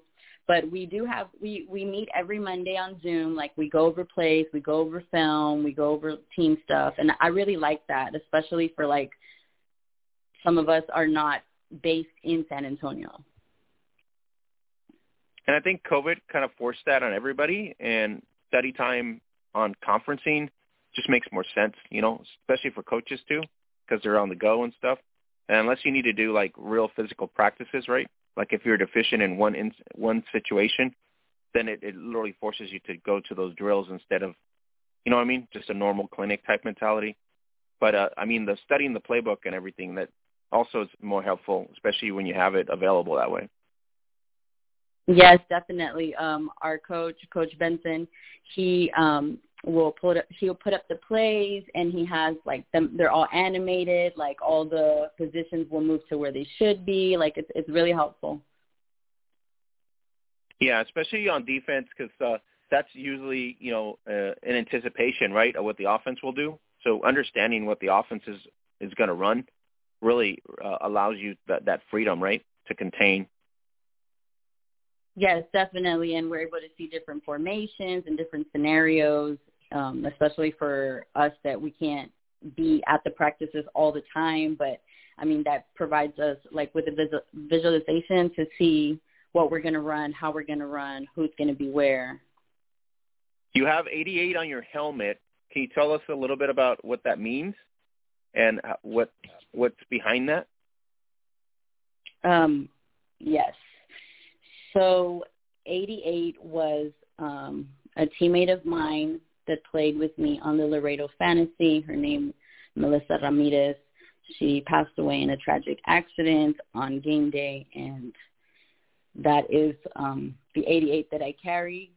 But we do have we we meet every Monday on Zoom. Like we go over plays, we go over film, we go over team stuff, and I really like that, especially for like some of us are not based in San Antonio. And I think COVID kind of forced that on everybody, and study time on conferencing just makes more sense, you know, especially for coaches too, because they're on the go and stuff. And unless you need to do like real physical practices, right, Like if you're deficient in one in, one situation, then it, it literally forces you to go to those drills instead of, you know what I mean, just a normal clinic type mentality. But uh, I mean, the studying the playbook and everything that also is more helpful, especially when you have it available that way. Yes, definitely. Um, our coach, Coach Benson, he um, will put up, he'll put up the plays, and he has like them. They're all animated. Like all the positions will move to where they should be. Like it's it's really helpful. Yeah, especially on defense because uh, that's usually you know uh, an anticipation, right, of what the offense will do. So understanding what the offense is is going to run really uh, allows you that that freedom, right, to contain. Yes, definitely, and we're able to see different formations and different scenarios, um, especially for us that we can't be at the practices all the time. But I mean, that provides us like with a visual, visualization to see what we're going to run, how we're going to run, who's going to be where. You have 88 on your helmet. Can you tell us a little bit about what that means and what what's behind that? Um, yes. So 88 was um, a teammate of mine that played with me on the Laredo Fantasy. Her name Melissa Ramirez. She passed away in a tragic accident on game day, and that is um, the 88 that I carry.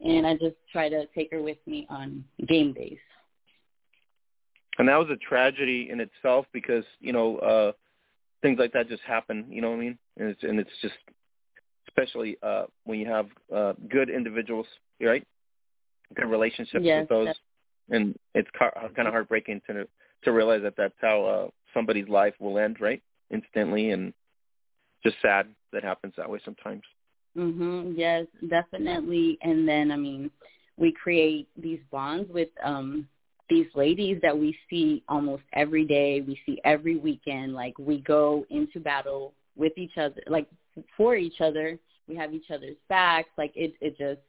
And I just try to take her with me on game days. And that was a tragedy in itself because, you know, uh, things like that just happen, you know what I mean? And it's, and it's just, especially uh, when you have uh, good individuals, right? Good relationships yes, with those. And it's kind of heartbreaking to to realize that that's how uh, somebody's life will end, right? Instantly and just sad that happens that way sometimes. Mhm. Yes, definitely. And then I mean, we create these bonds with um these ladies that we see almost every day. We see every weekend. Like we go into battle with each other, like for each other. We have each other's backs. Like it, it just.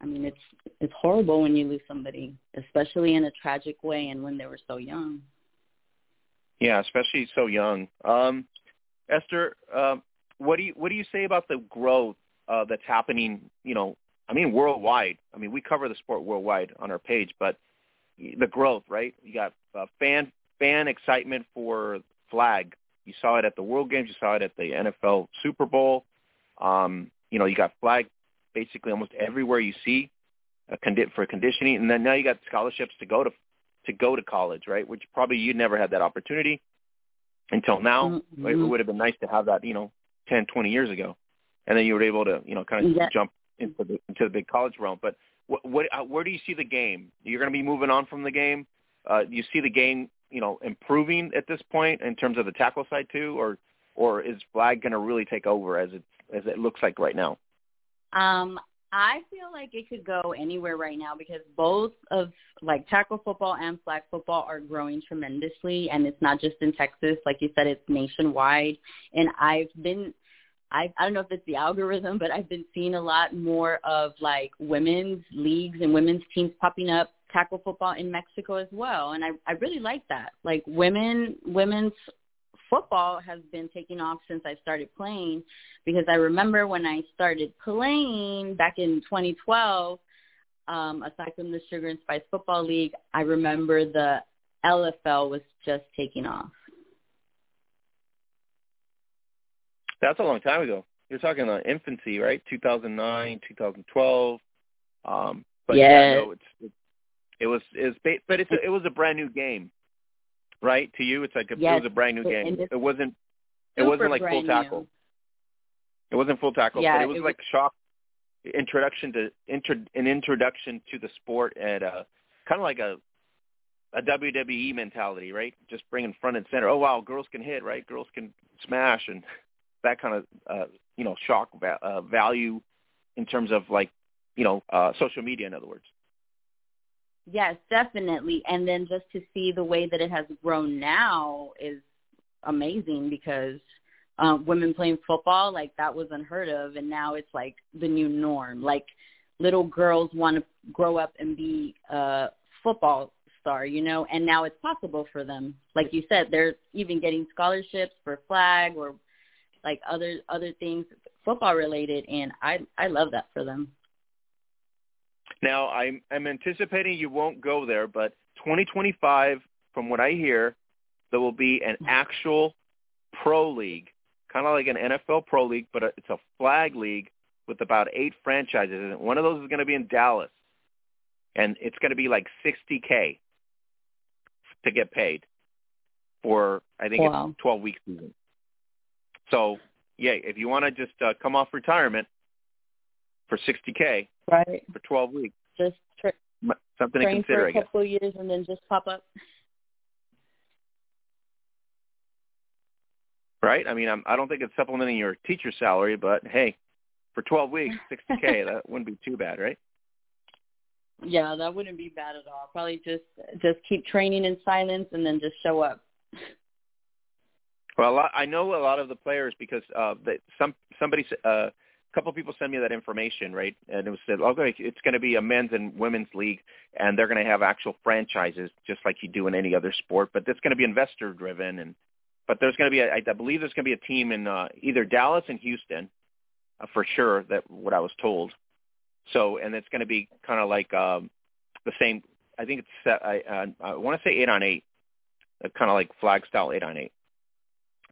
I mean, it's it's horrible when you lose somebody, especially in a tragic way, and when they were so young. Yeah, especially so young. Um, Esther, uh, what do you what do you say about the growth uh, that's happening? You know, I mean, worldwide. I mean, we cover the sport worldwide on our page, but the growth, right? You got uh, fan fan excitement for flag. You saw it at the World Games. You saw it at the NFL Super Bowl. Um, you know, you got flag basically almost everywhere you see a condi- for conditioning, and then now you got scholarships to go to to go to college, right? Which probably you never had that opportunity until now. Mm-hmm. It would have been nice to have that, you know, 10, 20 years ago, and then you were able to, you know, kind of yeah. jump into the into the big college realm. But what, what uh, where do you see the game? You're going to be moving on from the game. Uh, you see the game, you know, improving at this point in terms of the tackle side too, or or is flag going to really take over as it as it looks like right now? Um, I feel like it could go anywhere right now because both of like tackle football and flag football are growing tremendously and it's not just in Texas. Like you said, it's nationwide. And I've been I I don't know if it's the algorithm, but I've been seeing a lot more of like women's leagues and women's teams popping up tackle football in Mexico as well. And I I really like that. Like women women's football has been taking off since I started playing because I remember when I started playing back in 2012, um, aside from the Sugar and Spice Football League, I remember the LFL was just taking off. That's a long time ago. You're talking uh, infancy, right? 2009, 2012. Um, but yes. yeah, no, it's, it's it was is but it's a, it was a brand new game right? To you, it's like a, yes. it was a brand new game. It wasn't it wasn't like full tackle. New. It wasn't full tackle, yeah, but it was it like shock introduction to intro, an introduction to the sport and uh kind of like a a WWE mentality, right? Just bringing front and center. Oh wow, girls can hit, right? Girls can smash and that kind of uh you know shock va- uh, value in terms of like you know uh social media in other words. Yes, definitely. And then just to see the way that it has grown now is amazing because um, women playing football, like that was unheard of, and now it's like the new norm. Like little girls want to grow up and be uh, football star, you know, and now it's possible for them. Like you said, they're even getting scholarships for flag or like other other things football related and I I love that for them. Now, I'm I'm anticipating you won't go there, but 2025 from what I hear, there will be an actual pro league, kind of like an NFL pro league, but it's a flag league with about 8 franchises and one of those is going to be in Dallas and it's going to be like 60k to get paid for I think wow. it's 12 week season. So yeah, if you want to just uh, come off retirement for 60k right for 12 weeks, just tra- something train to consider. for a couple years and then just pop up. Right? I mean, I'm, I don't think it's supplementing your teacher salary, but hey, for 12 weeks, 60k, that wouldn't be too bad, right? Yeah, that wouldn't be bad at all. Probably just just keep training in silence and then just show up. Well, I know a lot of the players because uh, that some somebody, uh, a couple of people sent me that information, right? And it was said, okay, it's going to be a men's and women's league, and they're going to have actual franchises, just like you do in any other sport. But it's going to be investor driven, and but there's going to be, a, I believe, there's going to be a team in uh, either Dallas and Houston, uh, for sure. That what I was told. So, and it's going to be kind of like um, the same. I think it's I, uh, I want to say eight on eight, uh, kind of like flag style eight on eight.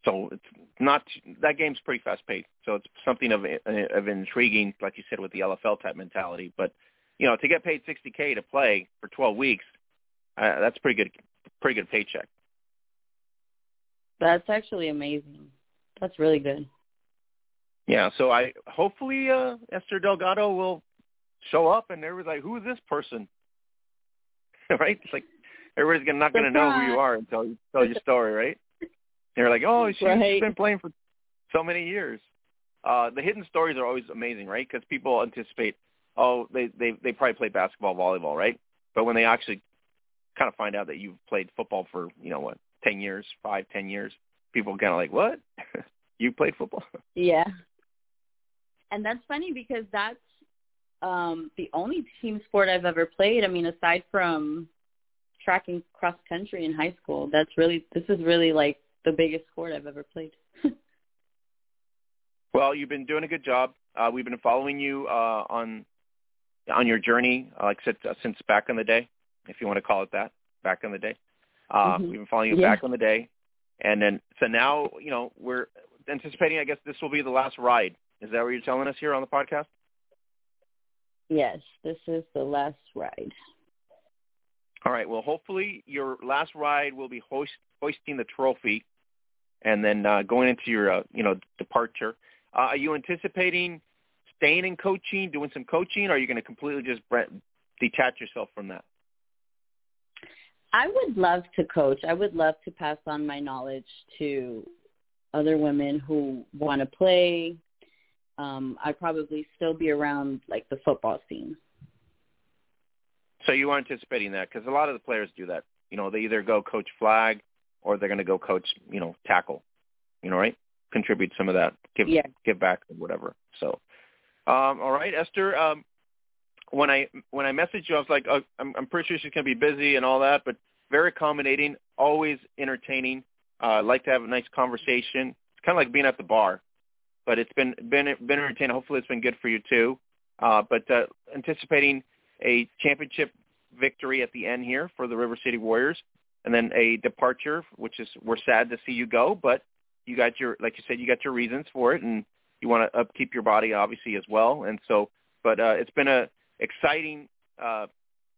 So it's not that game's pretty fast paced. So it's something of of intriguing, like you said, with the LFL type mentality. But you know, to get paid 60k to play for 12 weeks, uh, that's pretty good, pretty good paycheck. That's actually amazing. That's really good. Yeah. So I hopefully uh, Esther Delgado will show up and everybody's like, who is this person? right? It's like everybody's not going to know who you are until you tell your story, right? You're like, oh, she's right. been playing for so many years. Uh, the hidden stories are always amazing, right? Because people anticipate, oh, they, they they probably play basketball, volleyball, right? But when they actually kind of find out that you've played football for, you know, what, ten years, five, ten years, people kind of like, what? you played football? Yeah. And that's funny because that's um the only team sport I've ever played. I mean, aside from track and cross country in high school, that's really this is really like the biggest sport I've ever played. well, you've been doing a good job. Uh, we've been following you uh, on on your journey, uh, like said, uh, since back in the day, if you want to call it that, back in the day. Uh, mm-hmm. We've been following you yeah. back in the day, and then so now you know we're anticipating. I guess this will be the last ride. Is that what you're telling us here on the podcast? Yes, this is the last ride. All right. Well, hopefully your last ride will be hoist, hoisting the trophy, and then uh, going into your uh, you know departure. Uh, are you anticipating staying in coaching, doing some coaching, or are you going to completely just detach yourself from that? I would love to coach. I would love to pass on my knowledge to other women who want to play, um, I'd probably still be around like the football scene. So you are anticipating that because a lot of the players do that. You know, they either go coach flag or they're going to go coach, you know, tackle. You know, right? Contribute some of that, give yeah. give back, whatever. So, um, all right, Esther. Um, when I when I messaged you, I was like, oh, I'm, I'm pretty sure she's going to be busy and all that, but very accommodating, always entertaining. Uh, like to have a nice conversation. It's kind of like being at the bar but it's been been been entertaining. Hopefully, it's been good for you too. Uh, but uh, anticipating a championship victory at the end here for the River City Warriors, and then a departure, which is we're sad to see you go, but you got your like you said, you got your reasons for it, and you want to upkeep your body obviously as well. And so, but uh, it's been a exciting, uh,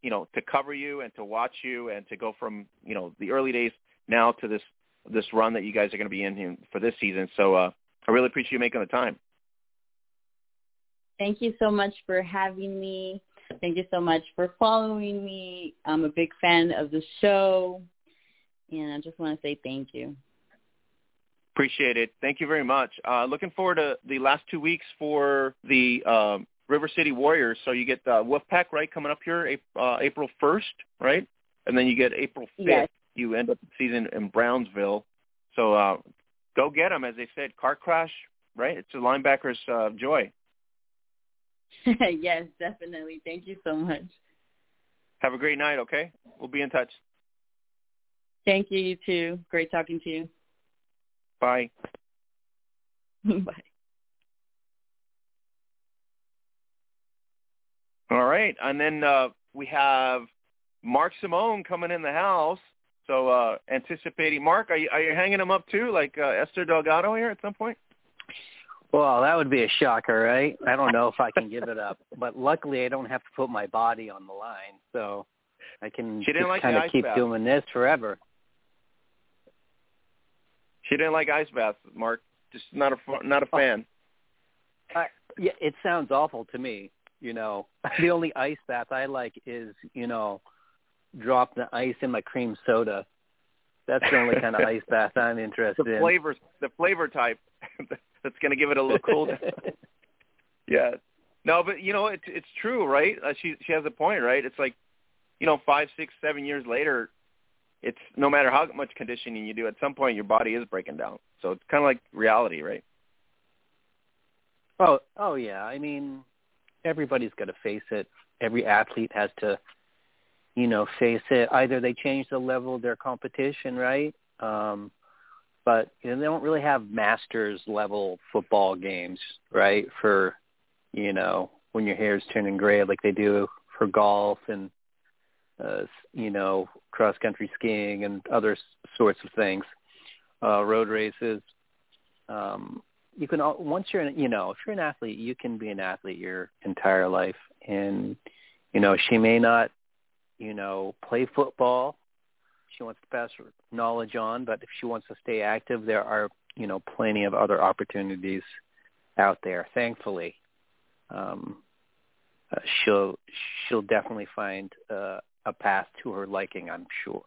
you know, to cover you and to watch you and to go from you know the early days now to this this run that you guys are going to be in for this season. So uh, I really appreciate you making the time. Thank you so much for having me. Thank you so much for following me. I'm a big fan of the show, and I just want to say thank you. Appreciate it. Thank you very much. Uh, looking forward to the last two weeks for the um, River City Warriors. So you get uh, Wolfpack, right, coming up here uh, April 1st, right? And then you get April 5th. Yes. You end up the season in Brownsville. So uh, go get them, as they said. Car crash, right? It's a linebacker's uh, joy. yes, definitely. Thank you so much. Have a great night. Okay, we'll be in touch. Thank you. You too. Great talking to you. Bye. Bye. All right, and then uh, we have Mark Simon coming in the house. So uh, anticipating Mark, are you, are you hanging him up too, like uh, Esther Delgado here at some point? Well, that would be a shocker, right? I don't know if I can give it up, but luckily I don't have to put my body on the line, so I can She didn't just like kind of keep bath. doing this forever. She didn't like ice baths, Mark. Just not a not a fan. I, yeah, it sounds awful to me. You know, the only ice bath I like is you know, drop the ice in my cream soda. That's the only kind of ice bath I'm interested the in. flavors, the flavor type that's going to give it a little cool. yeah. No, but you know it's it's true, right? Uh, she she has a point, right? It's like, you know, five, six, seven years later, it's no matter how much conditioning you do, at some point your body is breaking down. So it's kind of like reality, right? Oh, oh yeah. I mean, everybody's got to face it. Every athlete has to, you know, face it. Either they change the level of their competition, right? Um, but you know, they don't really have masters level football games, right? For, you know, when your hair's turning gray, like they do for golf and, uh, you know, cross country skiing and other sorts of things, uh, road races. Um, you can once you're an, you know if you're an athlete you can be an athlete your entire life. And you know she may not you know play football. She wants to pass her knowledge on but if she wants to stay active there are you know plenty of other opportunities out there thankfully. Um uh, she'll she'll definitely find uh, a path to her liking i'm sure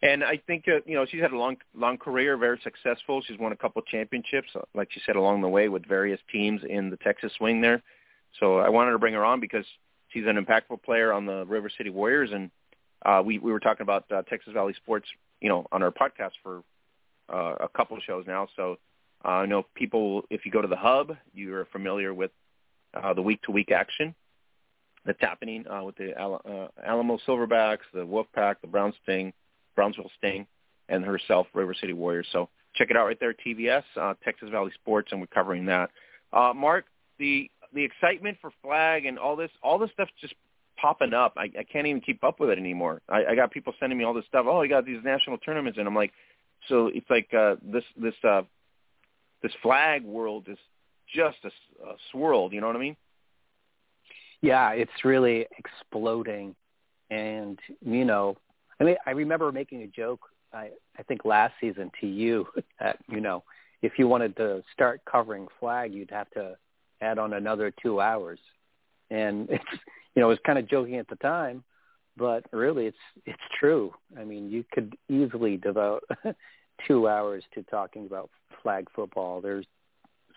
And I think uh, you know she's had a long long career, very successful. She's won a couple championships, uh, like she said, along the way with various teams in the Texas Swing there. So I wanted to bring her on because she's an impactful player on the River City Warriors, and uh, we we were talking about uh, Texas Valley sports, you know, on our podcast for uh, a couple of shows now. So uh, I know people, if you go to the hub, you are familiar with uh, the week to week action that's happening uh, with the uh, Alamo Silverbacks, the Wolfpack, the Brown Sting. Brownsville Sting, and herself, River City Warriors. So check it out right there, TVS, uh, Texas Valley Sports, and we're covering that. Uh, Mark, the the excitement for flag and all this, all this stuff's just popping up. I, I can't even keep up with it anymore. I, I got people sending me all this stuff. Oh, you got these national tournaments, and I'm like, so it's like uh, this this uh, this flag world is just a, a swirl. You know what I mean? Yeah, it's really exploding, and you know, I mean, I remember making a joke. I I think last season to you that you know, if you wanted to start covering flag, you'd have to add on another two hours, and it's you know, it was kind of joking at the time, but really, it's it's true. I mean, you could easily devote two hours to talking about flag football. There's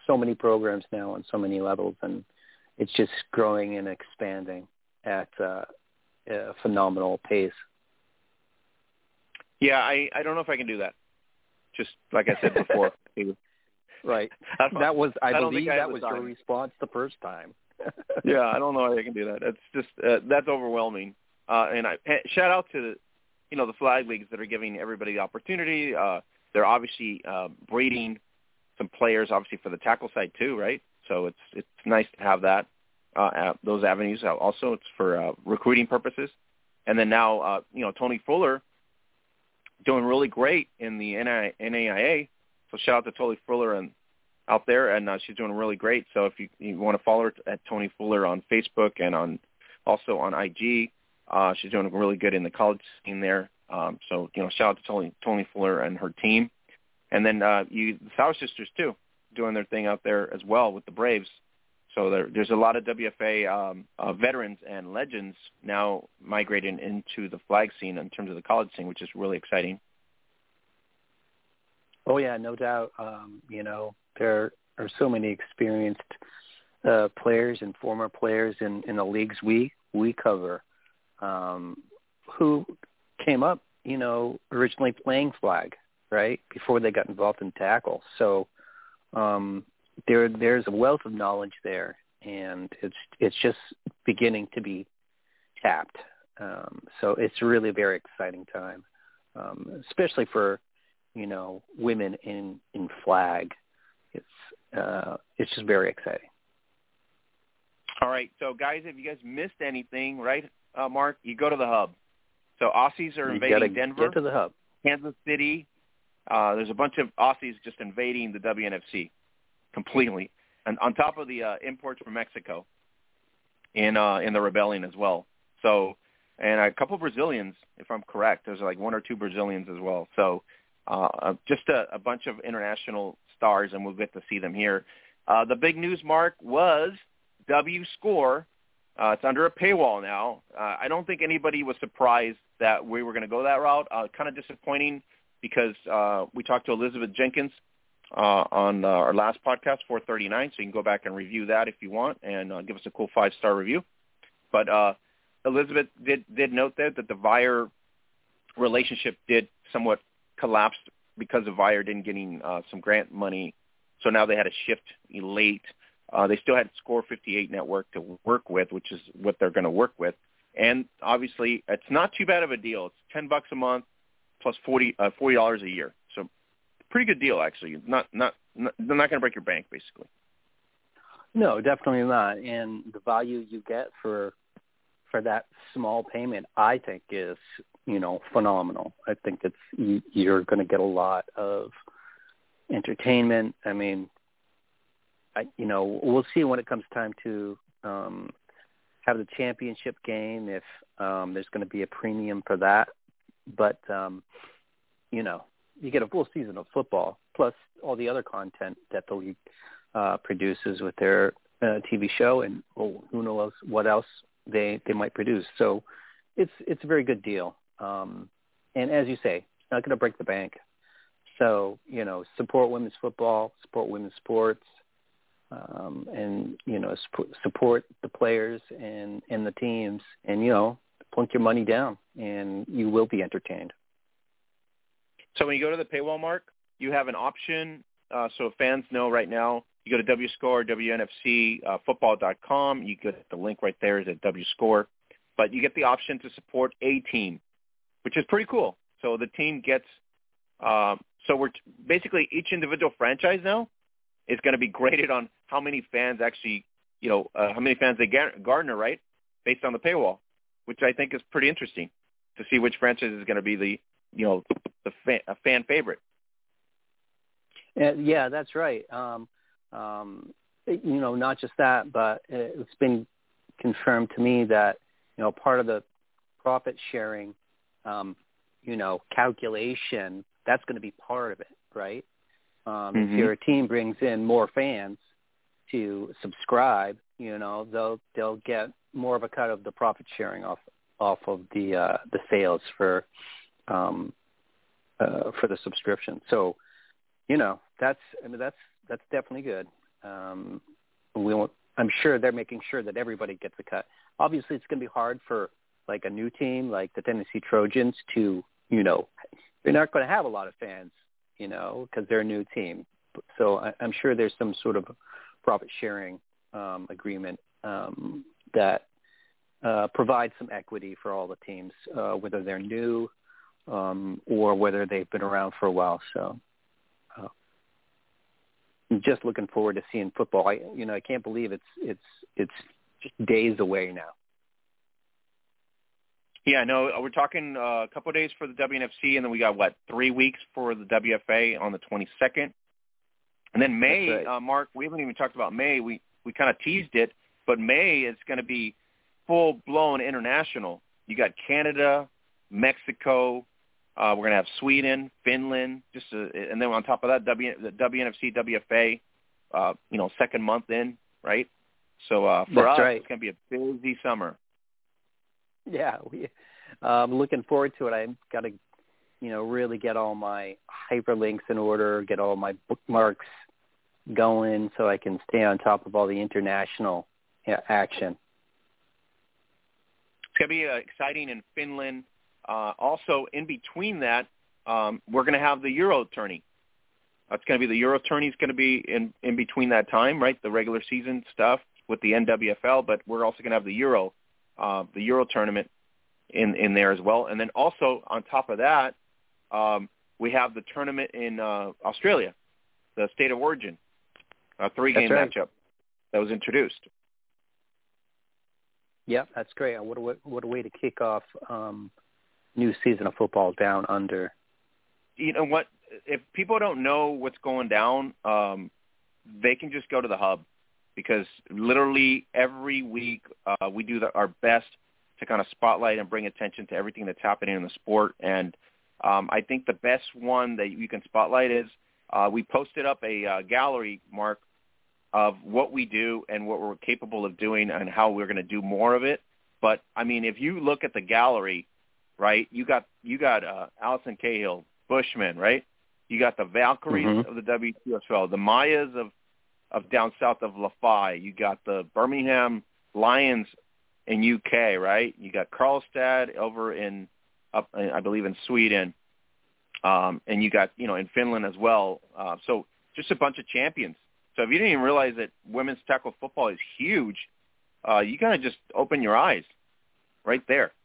so many programs now on so many levels, and it's just growing and expanding at uh, a phenomenal pace. Yeah, I I don't know if I can do that. Just like I said before. Right. That was, I, I believe, I that was your response the first time. yeah, I don't know if I can do that. That's just uh, that's overwhelming. Uh, and I shout out to the, you know the flag leagues that are giving everybody the opportunity. Uh, they're obviously uh, breeding some players, obviously for the tackle side too, right? So it's it's nice to have that uh, those avenues. Uh, Also, it's for uh, recruiting purposes. And then now, uh, you know, Tony Fuller doing really great in the NAIA. So shout out to Tony Fuller and out there, and uh, she's doing really great. So if you, you want to follow her at Tony Fuller on Facebook and on also on IG, uh, she's doing really good in the college scene there. Um, so you know, shout out to Tony, Tony Fuller and her team, and then uh, you the Sauer sisters too, doing their thing out there as well with the Braves. So there, there's a lot of WFA um, uh, veterans and legends now migrating into the flag scene in terms of the college scene, which is really exciting. Oh yeah, no doubt. Um, you know, there are so many experienced uh, players and former players in, in the leagues we we cover um, who came up, you know, originally playing flag, right before they got involved in tackle. So um, there there's a wealth of knowledge there, and it's it's just beginning to be tapped. Um, so it's really a very exciting time, um, especially for you know women in in flag. It's uh, it's just very exciting. All right, so guys, if you guys missed anything, right, uh, Mark, you go to the hub. So Aussies are invading Denver, get to the hub. Kansas City. Uh, there's a bunch of Aussies just invading the WNFC completely, and on top of the uh, imports from Mexico in uh, in the rebellion as well. So, and a couple Brazilians, if I'm correct. There's like one or two Brazilians as well. So, uh, uh, just a, a bunch of international stars, and we'll get to see them here. Uh, the big news, Mark, was W Score. Uh, it's under a paywall now. Uh, I don't think anybody was surprised that we were going to go that route. Uh, kind of disappointing because uh, we talked to Elizabeth Jenkins uh, on uh, our last podcast, 439. So you can go back and review that if you want and uh, give us a cool five star review. But uh, Elizabeth did did note there that the Vyre relationship did somewhat collapse because of Vyre didn't getting uh, some grant money. So now they had to shift late. Uh, they still had Score 58 network to work with, which is what they're going to work with. And obviously, it's not too bad of a deal. It's 10 bucks a month plus 40 uh, $40 a year So pretty good deal actually. Not not, not they're not going to break your bank basically. No, definitely not. And the value you get for for that small payment, I think, is you know phenomenal. I think it's you, you're going to get a lot of entertainment. I mean, I you know we'll see when it comes time to um, have the championship game if um, there's going to be a premium for that. But um, you know, you get a full season of football plus all the other content that the league uh, produces with their uh, TV show, and who knows what else they they might produce. So it's it's a very good deal. Um, and as you say, it's not going to break the bank. So you know, support women's football, support women's sports, um, and you know, support the players and and the teams, and you know, plunk your money down, and you will be entertained. So when you go to the paywall mark, you have an option. Uh, so fans know right now, you go to WScore, WNFCfootball.com. Uh, you get the link right there is at WScore. But you get the option to support a team, which is pretty cool. So the team gets, uh, so we're t- basically each individual franchise now is going to be graded on how many fans actually, you know, uh, how many fans they gar- garner, right, based on the paywall, which I think is pretty interesting to see which franchise is going to be the you know the fan, a fan favorite. Uh, yeah, that's right. Um, um, you know, not just that, but it's been confirmed to me that you know part of the profit sharing, um, you know, calculation that's going to be part of it, right? Um, mm-hmm. If your team brings in more fans to subscribe, you know, they'll they'll get more of a cut of the profit sharing off off of the uh, the sales for um, uh, for the subscription. So, you know, that's I mean that's that's definitely good. Um, we won't, I'm sure they're making sure that everybody gets a cut. Obviously, it's going to be hard for like a new team like the Tennessee Trojans to, you know, they're not going to have a lot of fans, you know, because they're a new team. So I, I'm sure there's some sort of profit sharing um, agreement um, that uh, provides some equity for all the teams, uh, whether they're new um, or whether they've been around for a while. So, uh, I'm just looking forward to seeing football. I, you know, I can't believe it's it's it's just days away now. Yeah, no, we're talking uh, a couple of days for the WNFC, and then we got what three weeks for the WFA on the 22nd, and then May. Right. Uh, Mark, we haven't even talked about May. We we kind of teased it, but May is going to be full blown international. You got Canada, Mexico, uh, we're going to have Sweden, Finland, just uh, and then on top of that, w, the WNFC, WFA, uh, you know, second month in, right? So uh, for That's us, right. it's going to be a busy summer. Yeah, we, I'm looking forward to it. I've got to, you know, really get all my hyperlinks in order, get all my bookmarks going, so I can stay on top of all the international action. It's going to be uh, exciting in Finland. Uh, also, in between that, um, we're going to have the Euro tourney. That's going to be the Euro tourney is going to be in in between that time, right? The regular season stuff with the NWFL, but we're also going to have the Euro uh, the Euro tournament in in there as well. And then also on top of that, um, we have the tournament in uh, Australia, the State of Origin, a three game right. matchup that was introduced. Yeah, that's great. What a, what a way to kick off um, new season of football down under. You know what? If people don't know what's going down, um, they can just go to the hub because literally every week uh, we do the, our best to kind of spotlight and bring attention to everything that's happening in the sport. And um, I think the best one that you can spotlight is uh, we posted up a uh, gallery, Mark, of what we do and what we're capable of doing and how we're going to do more of it. But I mean, if you look at the gallery, right, you got you got uh, Allison Cahill, Bushman, right? You got the Valkyries Mhm. of the WQSL, the Mayas of of down south of LaFi. You got the Birmingham Lions in UK, right? You got Karlstad over in up, I believe in Sweden, um, and you got you know in Finland as well. Uh, so just a bunch of champions. So if you didn't even realize that women's tackle football is huge, uh, you gotta just open your eyes, right there.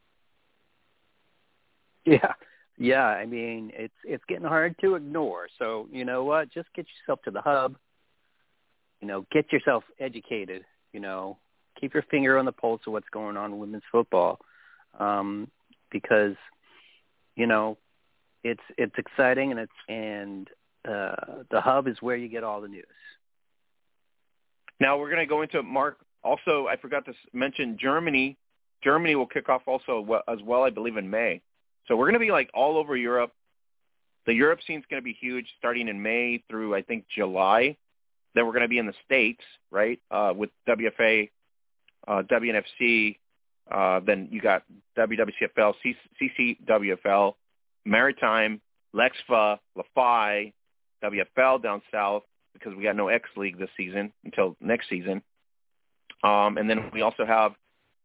Yeah, yeah. I mean, it's it's getting hard to ignore. So you know what? Just get yourself to the hub. You know, get yourself educated. You know, keep your finger on the pulse of what's going on in women's football, um, because you know it's it's exciting and it's and uh, the hub is where you get all the news. Now we're going to go into Mark. Also, I forgot to mention Germany. Germany will kick off also as well, I believe, in May. So we're going to be like all over Europe. The Europe scene's going to be huge, starting in May through I think July. Then we're going to be in the states, right, uh, with WFA, uh, WNFC. Uh, then you got WWCFL, CCWFL, Maritime, Lexfa, LaFi, WFL down south, because we got no X League this season until next season. Um, and then we also have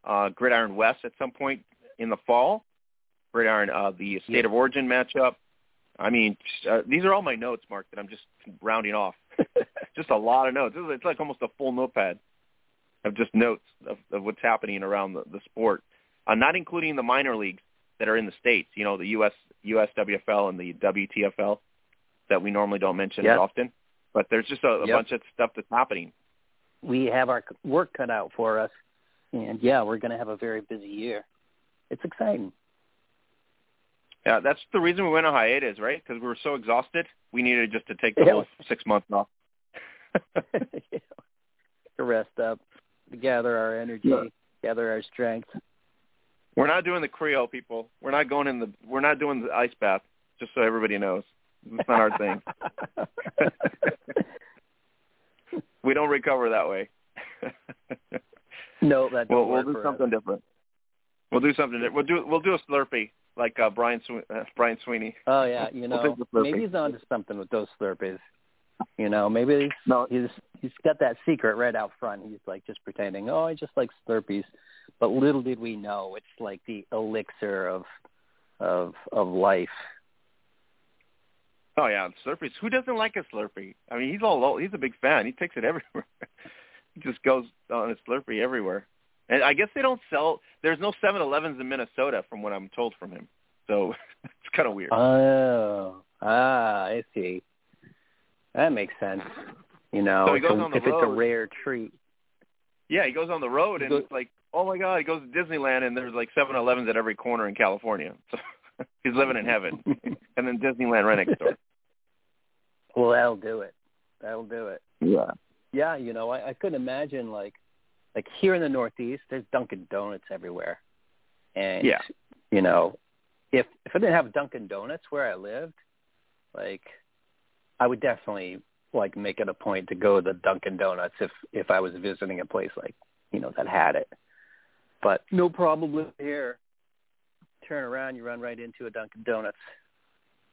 uh, Gridiron West at some point in the fall. Gridiron, uh, the State Yeah. of Origin matchup. I mean, uh, these are all my notes, Mark, that I'm just rounding off. just a lot of notes. It's like almost a full notepad of just notes of, of what's happening around the, the sport, uh, not including the minor leagues that are in the states. You know, the US USWFL and the WTFL that we normally don't mention Yep. often. But there's just a, a Yep. bunch of stuff that's happening. We have our work cut out for us, and yeah, we're going to have a very busy year. It's exciting. Yeah, that's the reason we went on hiatus, right? Because we were so exhausted, we needed just to take the Yeah. whole six months off. yeah. To rest up, to gather our energy, Yeah. gather our strength. We're not doing the Creole people. We're not going in the. We're not doing the ice bath. Just so everybody knows, it's not our thing. we don't recover that way. no, that we'll we'll do something us. different. We'll do something. di- We'll do we'll do a Slurpee like uh, Brian uh, Brian Sweeney. Oh yeah, you We'll know, Slurpee. maybe he's onto something with those Slurpees. You know, maybe he's No. he's he's got that secret right out front. He's like just pretending, oh, I just like Slurpees. But little did we know, it's like the elixir of of of life. Oh yeah, Slurpees. Who doesn't like a Slurpee? I mean, he's all he's a big fan. He takes it everywhere. he just goes on a Slurpee everywhere. And I guess they don't sell. There's no 7-Elevens in Minnesota, from what I'm told from him. So it's kind of weird. Oh, ah, I see. That makes sense. You know, So goes if- if it's a rare treat. yeah, he goes on the road and it's like, oh my god, he goes to Disneyland and there's like 7-Elevens at every corner in California. So he's living in heaven. and then Disneyland right next door. Well, that'll do it. That'll do it. Yeah. Yeah, you know, I, I couldn't imagine like like here in the Northeast, there's Dunkin' Donuts everywhere, and Yeah. you know, if if I didn't have Dunkin' Donuts where I lived, like I would definitely like make it a point to go to the Dunkin' Donuts if if I was visiting a place like you know that had it. But no problem here. Turn around, you run right into a Dunkin' Donuts,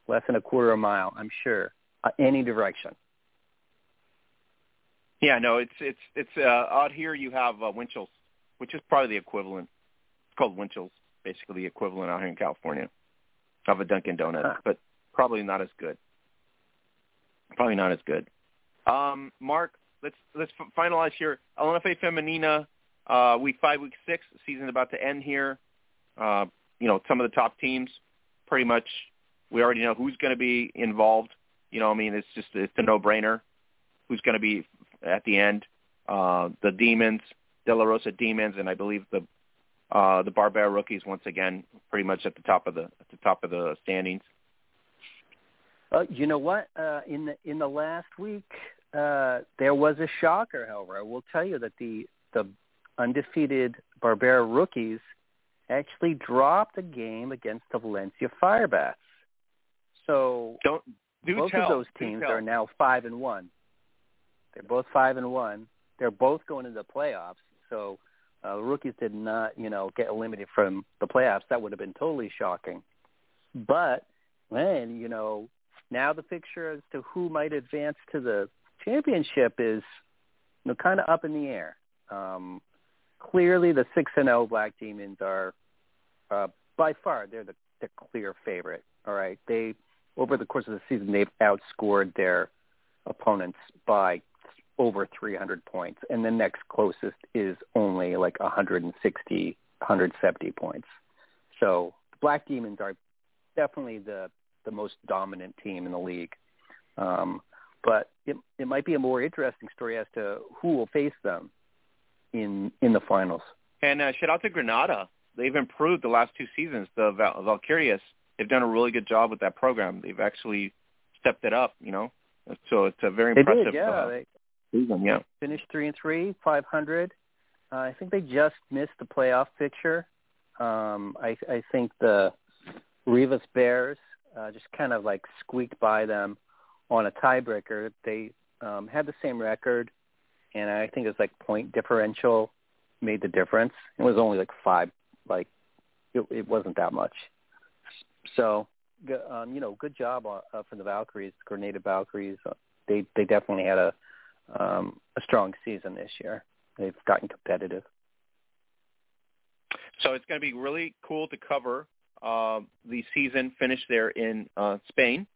less than a quarter of a mile, I'm sure, uh, any direction. Yeah, no, it's it's it's uh, out here. You have uh, Winchell's, which is probably the equivalent. It's called Winchell's, basically the equivalent out here in California of a Dunkin' Donuts, Huh. but probably not as good. Probably not as good. Um, Mark, let's let's f- finalize here. LNFA Femenina Uh, week five, week six, season about to end here. Uh, you know, some of the top teams, pretty much, we already know who's going to be involved. You know, I mean, it's just it's a no-brainer. Who's going to be at the end? Uh, the Demons, De La Rosa Demons, and I believe the uh, the Barbera rookies once again, pretty much at the top of the at the top of the standings. Uh, you know what? Uh, in the in the last week, uh, there was a shocker. However, I will tell you that the the undefeated Barbera rookies actually dropped a game against the Valencia Firebats. So don't do both tell, of those teams are now five and one. They're both five and one. They're both going into the playoffs. So uh, the rookies did not, you know, get eliminated from the playoffs. That would have been totally shocking. But man, you know, now the picture as to who might advance to the championship is, you know, kind of up in the air. Um, clearly, the six and zero Black Demons are uh, by far they're the, the clear favorite. All right, they over the course of the season they've outscored their opponents by over 300 points, and the next closest is only like 160, 170 points. So the Black Demons are definitely the the most dominant team in the league. Um, but it it might be a more interesting story as to who will face them in in the finals. And uh, shout out to Granada. They've improved the last two seasons. The Val- Valkyrias, they've done a really good job with that program. They've actually stepped it up, you know. So it's a very they impressive did, yeah. uh, they season. Yeah. finished three and three, five hundred. Uh, I think they just missed the playoff picture. Um, I, I think the Rivas Bears uh, just kind of like squeaked by them on a tiebreaker. They um, had the same record, and I think it was like point differential made the difference. It was only like five, like it, it wasn't that much. So, um, you know, good job uh, for the Valkyries, Granada Valkyries. Uh, they they definitely had a um, a strong season this year. They've gotten competitive. So it's going to be really cool to cover uh, the season finish there in uh, Spain.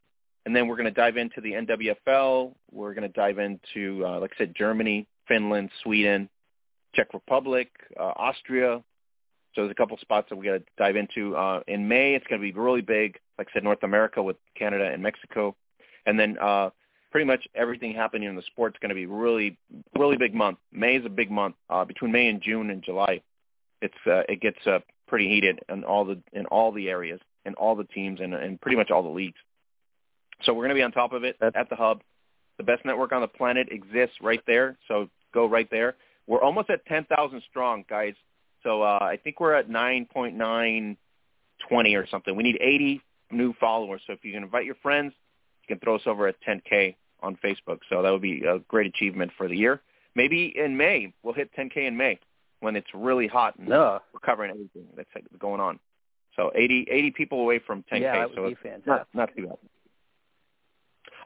And then we're going to dive into the NWFL. We're going to dive into, uh, like I said, Germany, Finland, Sweden, Czech Republic, uh, Austria. So there's a couple spots that we got to dive into. Uh, in May, it's going to be really big. Like I said, North America with Canada and Mexico. And then uh, pretty much everything happening in the sport's going to be really, really big month. May is a big month. Uh, between May and June and July, it's uh, it gets uh, pretty heated in all the in all the areas, in all the teams, and, and pretty much all the leagues. So we're going to be on top of it at the hub. The best network on the planet exists right there. So go right there. We're almost at 10,000 strong, guys. So uh, I think we're at 9.920 or something. We need 80 new followers. So if you can invite your friends, you can throw us over at 10K on Facebook. So that would be a great achievement for the year. Maybe in May, we'll hit 10K in May when it's really hot and No. we're covering everything that's going on. So 80, 80 people away from 10K. yeah, that so would be it's fantastic. not, not too bad.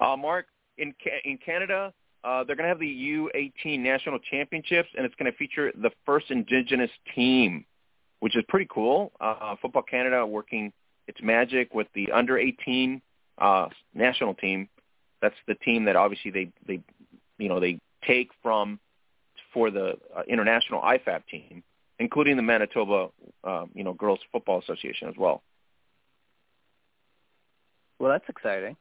Uh, Mark, in in Canada, uh, they're going to have the U18 National Championships, and it's going to feature the first Indigenous team, which is pretty cool. Uh, Football Canada working its magic with the under 18 uh, national team. That's the team that obviously they they you know they take from for the uh, international IFAF team, including the Manitoba um, you know Girls Football Association as well. Well, that's exciting.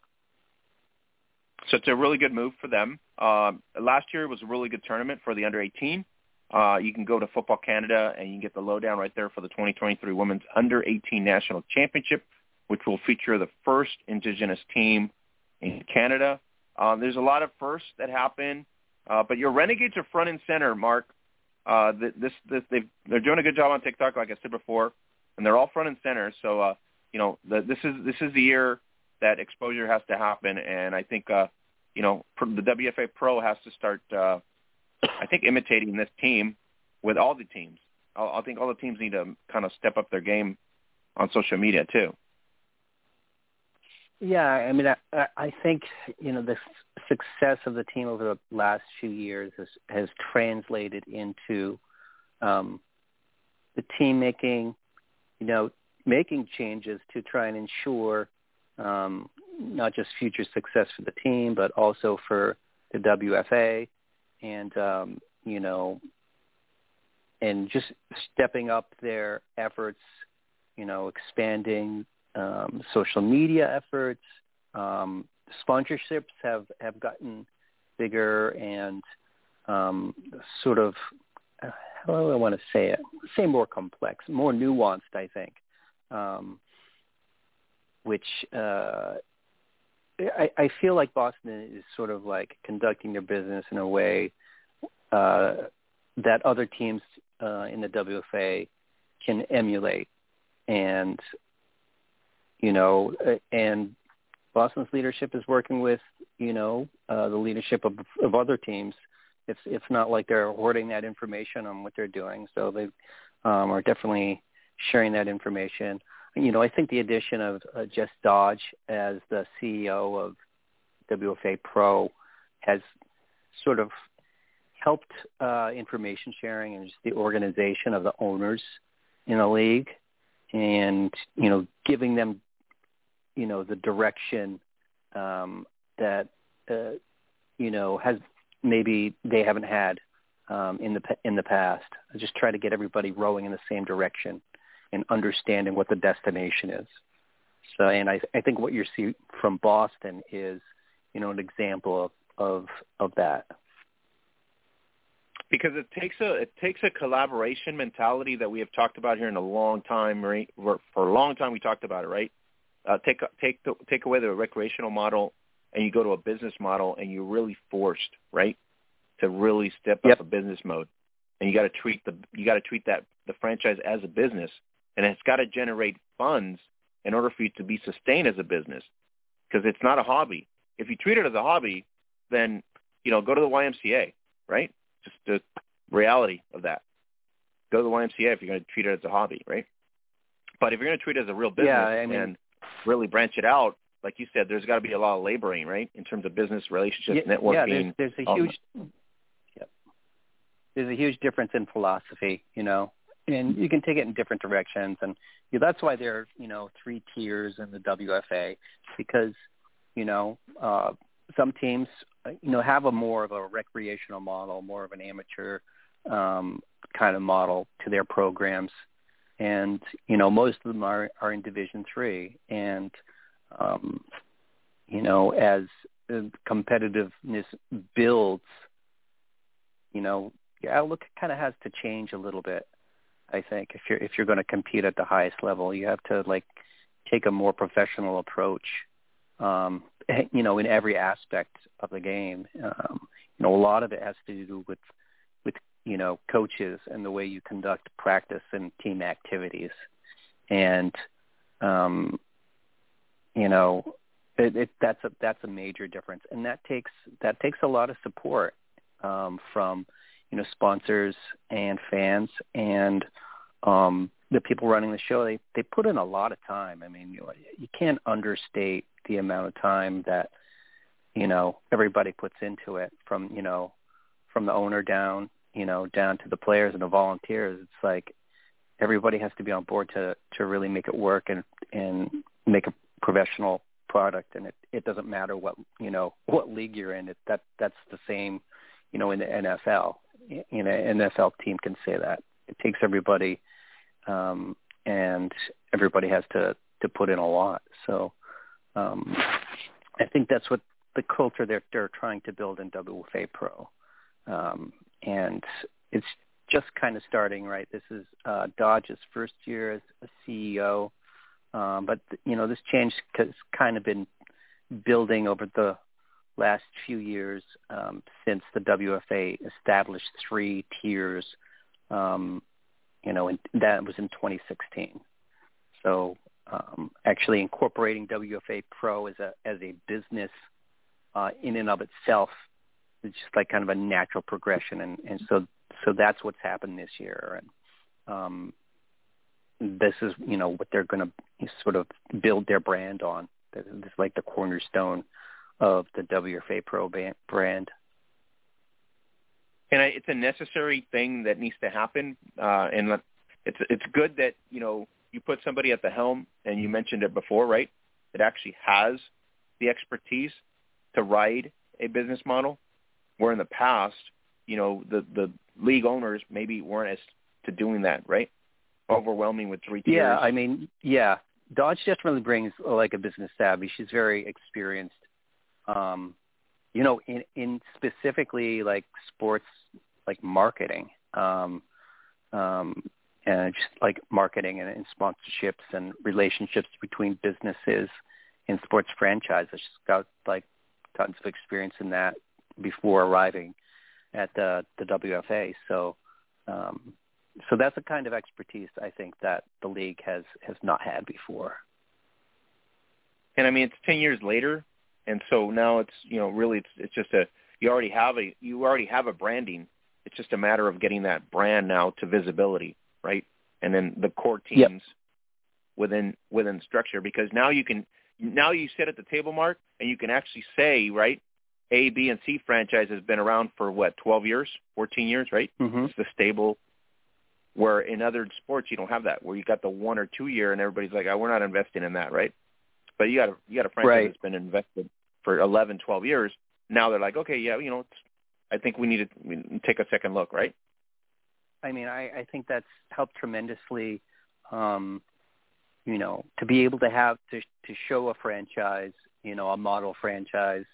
So it's a really good move for them. Um, last year was a really good tournament for the under 18. Uh, you can go to Football Canada and you can get the lowdown right there for the 2023 Women's Under 18 National Championship, which will feature the first Indigenous team in Canada. Uh, there's a lot of firsts that happen, uh, but your Renegades are front and center, Mark. Uh, this, this, they've, they're doing a good job on TikTok, like I said before, and they're all front and center. So, uh, you know, the, this is this is the year that exposure has to happen, and I think, uh, you know, the WFA Pro has to start, uh, I think, imitating this team with all the teams. I, I think all the teams need to kind of step up their game on social media too. Yeah, I mean, I, I think you know the success of the team over the last few years has has translated into um, the team making, you know, making changes to try and ensure um, not just future success for the team, but also for the WFA, and um, you know, and just stepping up their efforts, you know, expanding um, social media efforts. Um, sponsorships have have gotten bigger and um, sort of uh, how do I want to say it? Say more complex, more nuanced, I think. Um, which uh, I, I feel like Boston is sort of like conducting their business in a way uh, that other teams uh, in the WFA can emulate, and you know, uh, and Boston's leadership is working with you know uh, the leadership of, of other teams. It's it's not like they're hoarding that information on what they're doing, so they um, are definitely sharing that information. You know, I think the addition of uh, Jess Dodge as the CEO of WFA Pro has sort of helped uh, information sharing and just the organization of the owners in the league, and you know, giving them you know the direction um, that uh, you know has maybe they haven't had um, in the in the past. Just try to get everybody rowing in the same direction and understanding what the destination is. So, and I, I think what you see from Boston is, you know, an example of of, of that. Because it takes a it takes a collaboration mentality that we have talked about here in a long time, right? For, a long time, we talked about it, right? Uh, take take the, take away the recreational model, and you go to a business model, and you're really forced, right, to really step yep. up a business mode, and you got to treat the you got to treat that the franchise as a business, and it's got to generate funds in order for you to be sustained as a business, because it's not a hobby. If you treat it as a hobby, then you know go to the YMCA, right? Just the reality of that. Go to the YMCA if you're going to treat it as a hobby, right? But if you're going to treat it as a real business yeah, I mean, and really branch it out, like you said, there's got to be a lot of laboring, right, in terms of business relationships, yeah, networking. Yeah, there's, there's a huge, yep. there's a huge difference in philosophy, you know, and you can take it in different directions, and that's why there are, you know, three tiers in the WFA because, you know, uh, some teams, you know, have a more of a recreational model, more of an amateur um, kind of model to their programs. And you know most of them are are in Division Three, and um, you know as competitiveness builds, you know, yeah, look, it kind of has to change a little bit. I think if you're if you're going to compete at the highest level, you have to like take a more professional approach. Um, you know, in every aspect of the game. Um, you know, a lot of it has to do with with you know coaches and the way you conduct practice and team activities and um you know it, it that's a that's a major difference and that takes that takes a lot of support um from you know sponsors and fans and um the people running the show they they put in a lot of time i mean you, you can't understate the amount of time that you know everybody puts into it from you know from the owner down you know, down to the players and the volunteers. It's like everybody has to be on board to to really make it work and and make a professional product. And it it doesn't matter what you know what league you're in. It that that's the same, you know, in the NFL. You know, NFL team can say that. It takes everybody, um, and everybody has to to put in a lot. So um, I think that's what the culture they're they're trying to build in WFA Pro. Um, and it's just kind of starting right. This is uh, Dodge's first year as a CEO, um, but you know this change has kind of been building over the last few years um, since the WFA established three tiers. Um, you know, and that was in 2016. So um, actually incorporating WFA Pro as a as a business uh, in and of itself it's just like kind of a natural progression, and and so so that's what's happened this year, and um, this is you know what they're going to sort of build their brand on. This is like the cornerstone of the WFA Pro brand. And it's a necessary thing that needs to happen, uh, and it's it's good that you know you put somebody at the helm, and you mentioned it before, right? It actually has the expertise to ride a business model where in the past, you know, the the league owners maybe weren't as to doing that, right? Overwhelming with three tiers. Yeah, I mean, yeah, Dodge definitely brings like a business savvy. She's very experienced. Um, you know, in in specifically like sports, like marketing, um, um, and just like marketing and, and sponsorships and relationships between businesses and sports franchises. She's got like tons of experience in that before arriving at the the WFA. So um, so that's a kind of expertise I think that the league has has not had before. And I mean, it's ten years later, and so now it's you know really it's it's just a you already have a you already have a branding. It's just a matter of getting that brand now to visibility, right? And then the core teams yep. within within structure because now you can now you sit at the table mark and you can actually say right a, B, and C franchise has been around for what, 12 years, 14 years, right? Mm-hmm. It's the stable. Where in other sports you don't have that, where you got the one or two year, and everybody's like, oh, "We're not investing in that," right? But you got a you got a franchise right. that's been invested for 11, 12 years. Now they're like, "Okay, yeah, you know, I think we need to take a second look," right? I mean, I, I think that's helped tremendously. Um, you know, to be able to have to to show a franchise, you know, a model franchise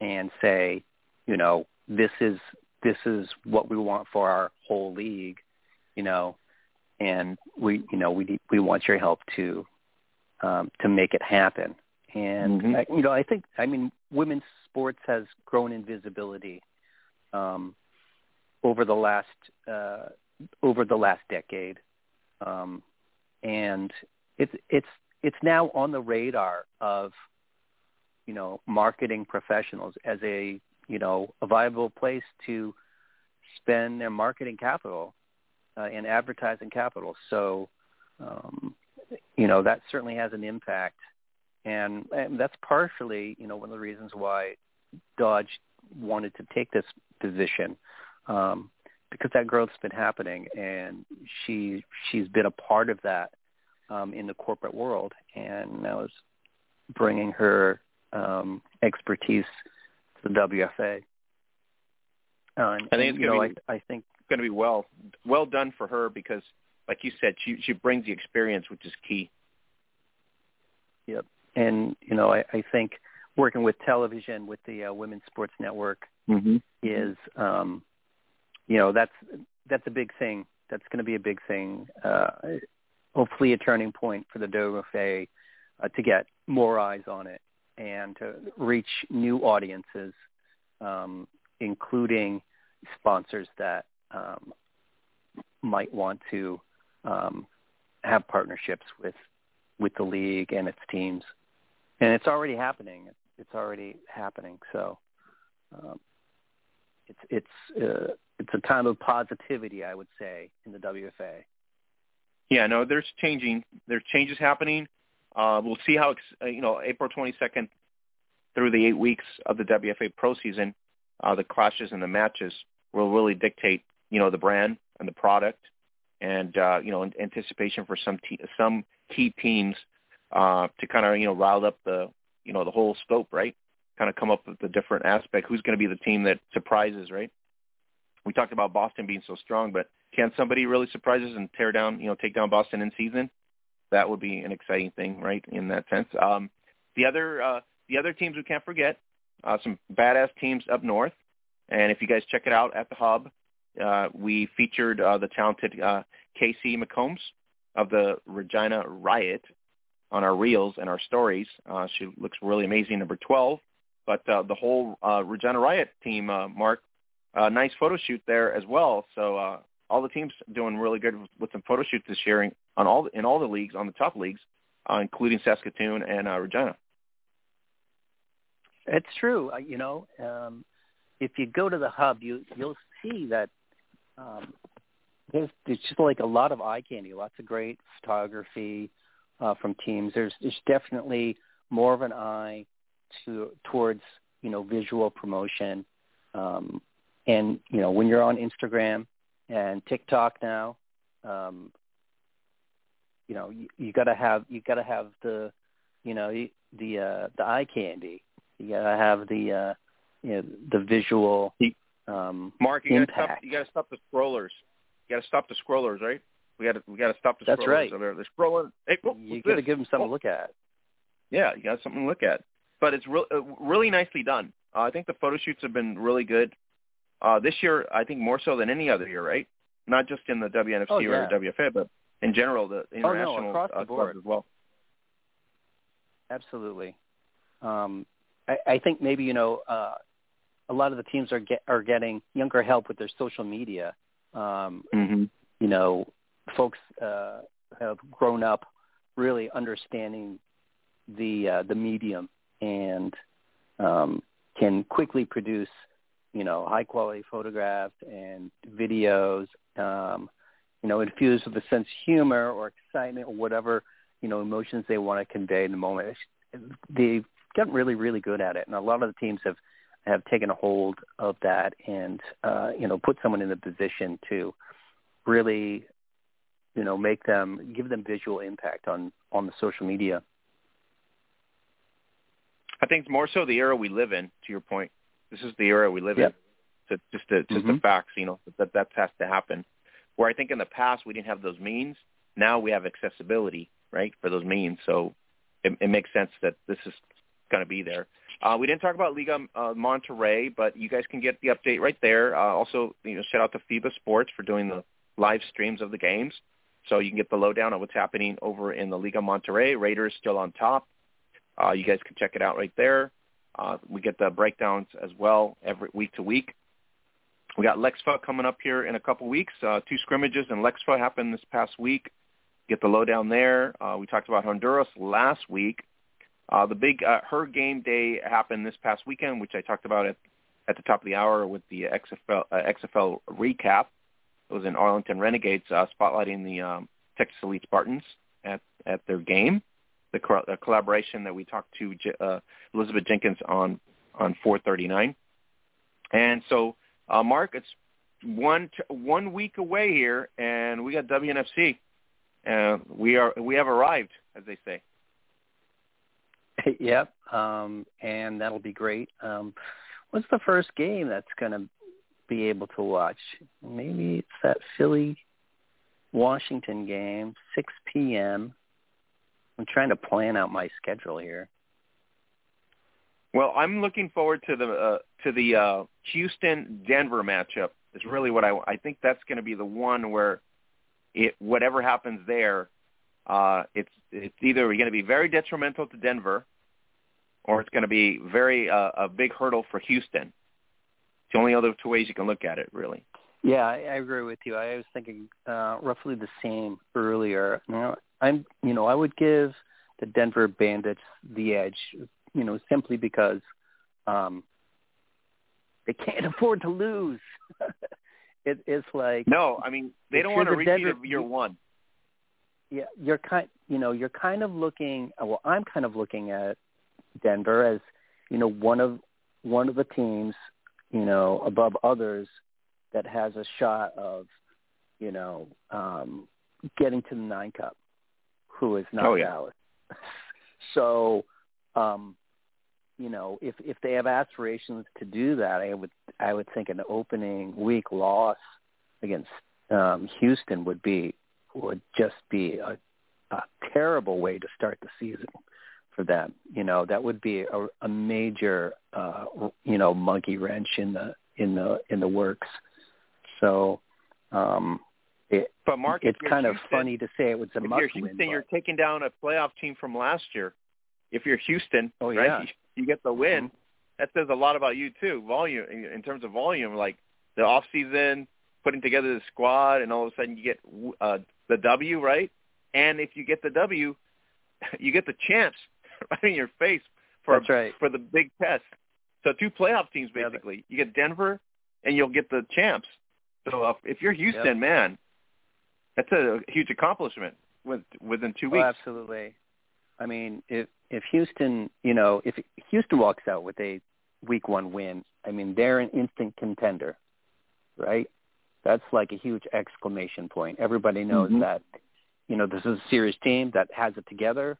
and say, you know, this is this is what we want for our whole league, you know, and we you know we we want your help to um, to make it happen. And mm-hmm. I, you know, I think I mean women's sports has grown in visibility um, over the last uh, over the last decade, um, and it's it's it's now on the radar of you know, marketing professionals as a, you know, a viable place to spend their marketing capital uh, and advertising capital. So, um, you know, that certainly has an impact. And, and that's partially, you know, one of the reasons why Dodge wanted to take this position um, because that growth's been happening, and she she's been a part of that um, in the corporate world, and now is bringing her um, expertise to the WFA. Uh, and, I think it's you going know, to be. I, I think going to be well well done for her because, like you said, she she brings the experience, which is key. Yep, and you know, I, I think working with television with the uh, Women's Sports Network mm-hmm. is, um, you know, that's that's a big thing. That's going to be a big thing. Uh, hopefully, a turning point for the WFA uh, to get more eyes on it and to reach new audiences, um, including sponsors that um, might want to um, have partnerships with with the league and its teams. And it's already happening. It's already happening. So um, it's it's uh, it's a time of positivity, I would say, in the WFA. Yeah, no, there's changing. There's changes happening. Uh, we'll see how uh, you know April 22nd through the eight weeks of the WFA Pro season, uh, the clashes and the matches will really dictate you know the brand and the product, and uh, you know anticipation for some te- some key teams uh, to kind of you know rile up the you know the whole scope, right? Kind of come up with the different aspect. Who's going to be the team that surprises, right? We talked about Boston being so strong, but can somebody really surprise us and tear down, you know, take down Boston in season? that would be an exciting thing, right? In that sense. Um, the other uh, the other teams we can't forget, uh, some badass teams up north. And if you guys check it out at the hub, uh, we featured uh, the talented uh, Casey McCombs of the Regina Riot on our reels and our stories. Uh, she looks really amazing, number 12. But uh, the whole uh, Regina Riot team, uh, Mark, uh, nice photo shoot there as well. So uh, all the teams doing really good with, with some photo shoots this year on all in all the leagues on the top leagues, uh, including Saskatoon and uh, Regina. It's true. Uh, you know, um, if you go to the hub, you you'll see that um, there's there's just like a lot of eye candy, lots of great photography uh, from teams. There's there's definitely more of an eye to towards you know visual promotion, um, and you know when you're on Instagram and TikTok now, um, you know you, you got to have you got to have the you know the uh, the eye candy. You got to have the uh, you know the visual um, Mark, you impact. Gotta stop, you got to stop the scrollers. You got to stop the scrollers, right? We got to we got to stop the That's scrollers. right. They're, they're scrolling. Hey, oh, you got to give them something Oh. to look at. Yeah, you got something to look at. But it's re- uh, really nicely done. Uh, I think the photo shoots have been really good. Uh, this year, I think more so than any other year, right? Not just in the WNFC Oh, or yeah. the WFA, but in general, the Oh, no, international across the uh, board. as well. Absolutely. Um, I, I think maybe you know uh, a lot of the teams are get, are getting younger help with their social media. Um, Mm-hmm. you know, folks uh, have grown up really understanding the uh, the medium and um, can quickly produce you know high quality photographs and videos. Um, you know, infused with a sense of humor or excitement or whatever you know emotions they want to convey in the moment. They've gotten really really good at it, and a lot of the teams have have taken a hold of that and uh, you know put someone in a position to really you know make them give them visual impact on on the social media I think it's more so the era we live in. To your point, this is the era we live Yep. in. So just the just the Mhm. facts, you know, that that has to happen. Where I think in the past we didn't have those means. Now we have accessibility, right, for those means. So it, it makes sense that this is going to be there. Uh, we didn't talk about Liga uh, Monterrey, but you guys can get the update right there. Uh, also, you know, shout out to FIBA Sports for doing the live streams of the games, so you can get the lowdown on what's happening over in the Liga Monterrey. Raiders still on top. Uh, you guys can check it out right there. Uh, we get the breakdowns as well every week to week. We got Lexfa coming up here in a couple weeks. Uh, two scrimmages in Lexfa happened this past week. Get the lowdown there. Uh, we talked about Honduras last week. Uh, the big uh, her game day happened this past weekend, which I talked about at at the top of the hour with the XFL uh, XFL recap. Was in Arlington Renegades, uh, spotlighting the um, Texas Elite Spartans at at their game. The, co- the collaboration that we talked to uh, Elizabeth Jenkins on on 439. And so, uh, Mark, it's one t- one week away here, and we got WNFC. Uh, we are we have arrived, as they say. yep um and that'll be great um what's the first game that's going to be able to watch maybe it's that philly washington game 6 p.m i'm trying to plan out my schedule here Well, I'm looking forward to the uh, to the uh, Houston Denver matchup. Is really what I I think that's going to be the one where it whatever happens there, uh, it's it's either going to be very detrimental to Denver, or it's going to be very uh, a big hurdle for Houston. The only other two ways you can look at it, really. Yeah, I, I agree with you. I was thinking uh, roughly the same earlier. You know, I'm, you know, I would give the Denver Bandits the edge, you know, simply because um, they can't afford to lose. it, it's like No, I mean they don't want to repeat Denver- of year one. yeah, you're kind, you know, you're kind of looking. Well, I'm kind of looking at Denver as, you know, one of one of the teams, you know, above others that has a shot of, you know, um, getting to the nine cup. Who is not Oh, yeah. Dallas? so, um, you know, if if they have aspirations to do that, I would I would think an opening week loss against um, Houston would be would just be a, a terrible way to start the season for them. You know, that would be a, a major, uh, you know, monkey wrench in the in the in the works. So, um, it, But Mark, it's you're kind of Houston- funny to say it was a if must you're win. Houston, you're but- taking down a playoff team from last year. If you're Houston, Oh, right, yeah. you, you get the win. Mhm. That says a lot about you too. Volume in in terms of volume, like the off season, putting together the squad, and all of a sudden you get uh, the W, right? And if you get the W, you get the champs right in your face for That's right. for the big test. So two playoff teams basically. You get Denver, and you'll get the champs. So uh, if you're Houston, Yep. man, that's a huge accomplishment with, within two weeks. absolutely. I mean, if if Houston, you know, if Houston walks out with a week one win, I mean, they're an instant contender, right? That's like a huge exclamation point. Everybody knows Mhm. that, you know, this is a serious team that has it together,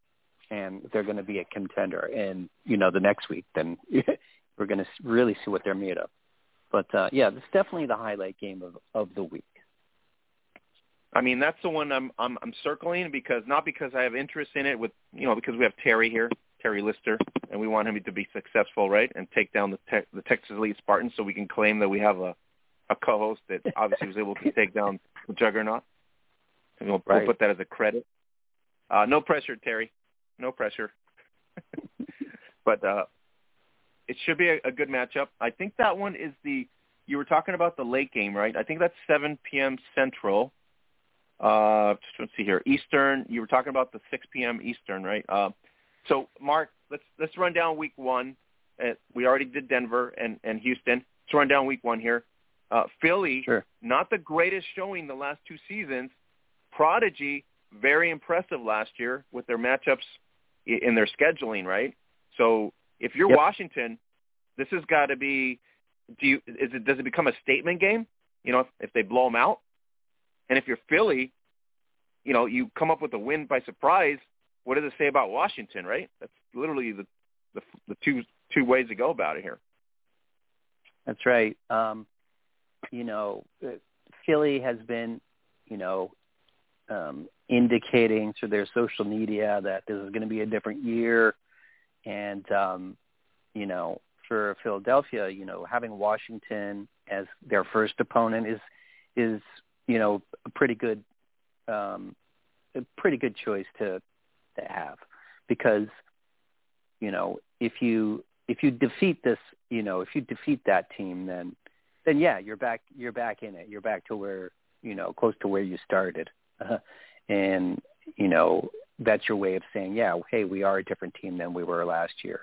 and they're going to be a contender. And you know, the next week, then we're going to really see what they're made of. But uh, yeah, it's definitely the highlight game of of the week. I mean, that's the one I'm I'm I'm circling because not because I have interest in it with you know because we have Terry here, Terry Lister, and we want him to be successful, right, and take down the te- the Texas Elite Spartans, so we can claim that we have a a co-host that obviously was able to take down the Juggernaut. And we'll, Right. we'll put that as a credit. Uh, no pressure, Terry. No pressure. but uh, it should be a, a good matchup. I think that one is the. You were talking about the late game, right? I think that's 7 p.m. Central. Uh, let's see here. Eastern. You were talking about the 6 p.m. Eastern, right? Uh, so, Mark, let's let's run down Week One. Uh, we already did Denver and and Houston. Let's run down Week One here. Uh, Philly, Sure. not the greatest showing the last two seasons. Prodigy, very impressive last year with their matchups in their scheduling, right? So if you're Yep. Washington, this has got to be. Do you is it does it become a statement game? You know, if, if they blow them out, and if you're Philly, you know, you come up with a win by surprise. What does it say about Washington, right? That's literally the the, the two two ways to go about it here. That's right. Um, you know, uh, Philly has been, you know, um, indicating through their social media that this is going to be a different year, and um, you know, for Philadelphia, you know, having Washington as their first opponent is is you know a pretty good um, a pretty good choice to to have. Because you know if you if you defeat this you know if you defeat that team then then yeah you're back you're back in it. You're back to where you know close to where you started and you know that's your way of saying yeah hey we are a different team than we were last year.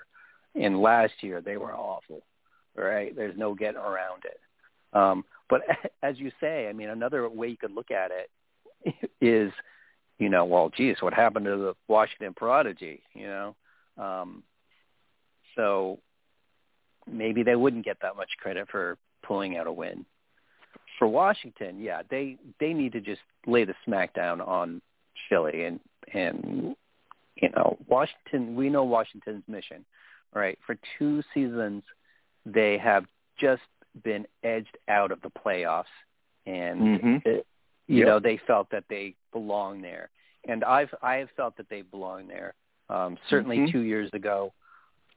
And last year they were awful right? There's no getting around it. Um but as you say i mean another way you could look at it is you know well geez what happened to the washington prodigy you know? Um so maybe they wouldn't get that much credit for pulling out a win. For Washington, yeah, they they need to just lay the smackdown on Philly and and you know Washington. We know Washington's mission, right? For two seasons, they have just been edged out of the playoffs, and Mhm. it, you Yep. know they felt that they belong there, and I've I have felt that they belong there. Um, certainly Mhm. two years ago,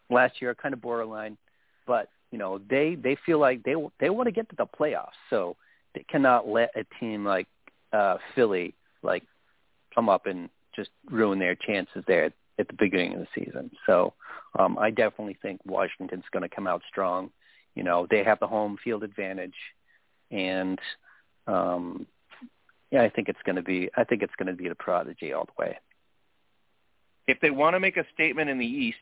last year kind of borderline, but you know they they feel like they they want to get to the playoffs, so they cannot let a team like uh, Philly like come up and just ruin their chances there at, the beginning of the season. So um, I definitely think Washington's going to come out strong. You know they have the home field advantage, and um, yeah, I think it's going to be I think it's going to be the prodigy all the way. if they want to make a statement in the East,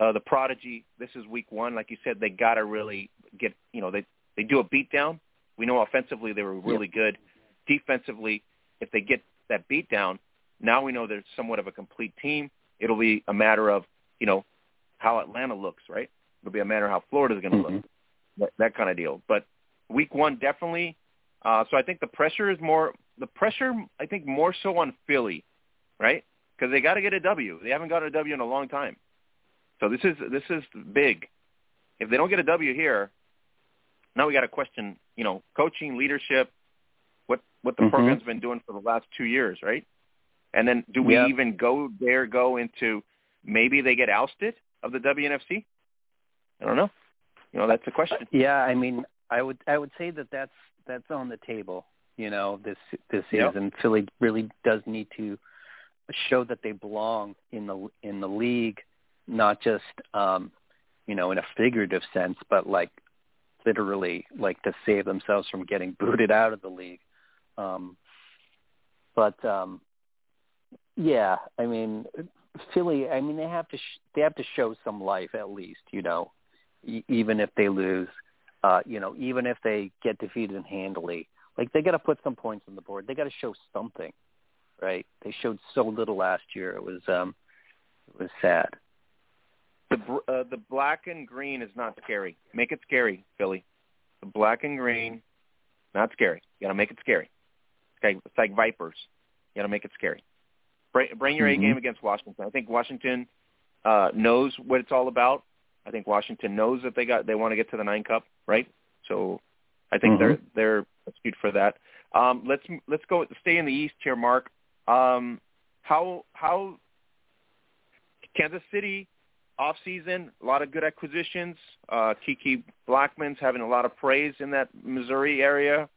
uh, the Prodigy, this is week one. Like you said, they got to really get, you know, they, they do a beatdown. We know offensively they were really good. Defensively, if they get that beatdown, now we know they're somewhat of a complete team. It'll be a matter of, you know, how Atlanta looks, right? It'll be a matter of how Florida's going to Mhm. look, that, that kind of deal. But week one, definitely. Uh, so I think the pressure is more, the pressure, I think, more so on Philly, right? because they got to get a W. They haven't got a W in a long time. So this is this is big. If they don't get a W here, now we got to question, you know, coaching, leadership, what what the Mhm. program's been doing for the last two years, right? And then do we Yeah. even go there? Go into maybe they get ousted of the WNFC? I don't know. You know, that's a question. Yeah, I mean, I would I would say that that's that's on the table. You know, this this Yep. season, Philly really does need to show that they belong in the in the league, not just um, you know in a figurative sense, but like literally, like to save themselves from getting booted out of the league. Um, but um, yeah, I mean, Philly. I mean, they have to sh- they have to show some life at least. You know, e- even if they lose, uh, you know, even if they get defeated handily, like they got to put some points on the board. They got to show something, right? They showed so little last year. It was um, it was sad. The uh, the black and green is not scary. Make it scary, Philly. The black and green, not scary. You got to make it scary. It's like, it's like vipers. You got to make it scary. Bring, bring your Mhm. A game against Washington. I think Washington uh, knows what it's all about. I think Washington knows that they got they want to get to the nine cup, right? So I think Mhm. they're they're skewed for that. Um, let's let's go stay in the East here, Mark. Um, how how Kansas City off season, a lot of good acquisitions. Uh, Kiki Blackman's having a lot of praise in that Missouri area.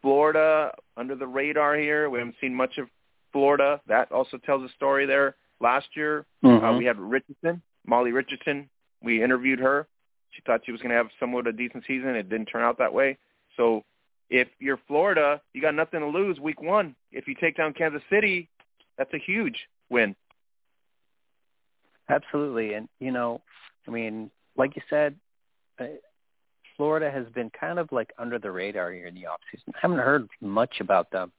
Florida under the radar here. We haven't seen much of Florida. That also tells a story there. Last year, mm-hmm. uh, we had Richardson, Molly Richardson. We interviewed her. She thought she was going to have somewhat a decent season. It didn't turn out that way. So if you're Florida, you got nothing to lose week one. If you take down Kansas City, that's a huge win. Absolutely, and you know, I mean, like you said, uh, Florida has been kind of like under the radar here in the off season. I haven't heard much about them.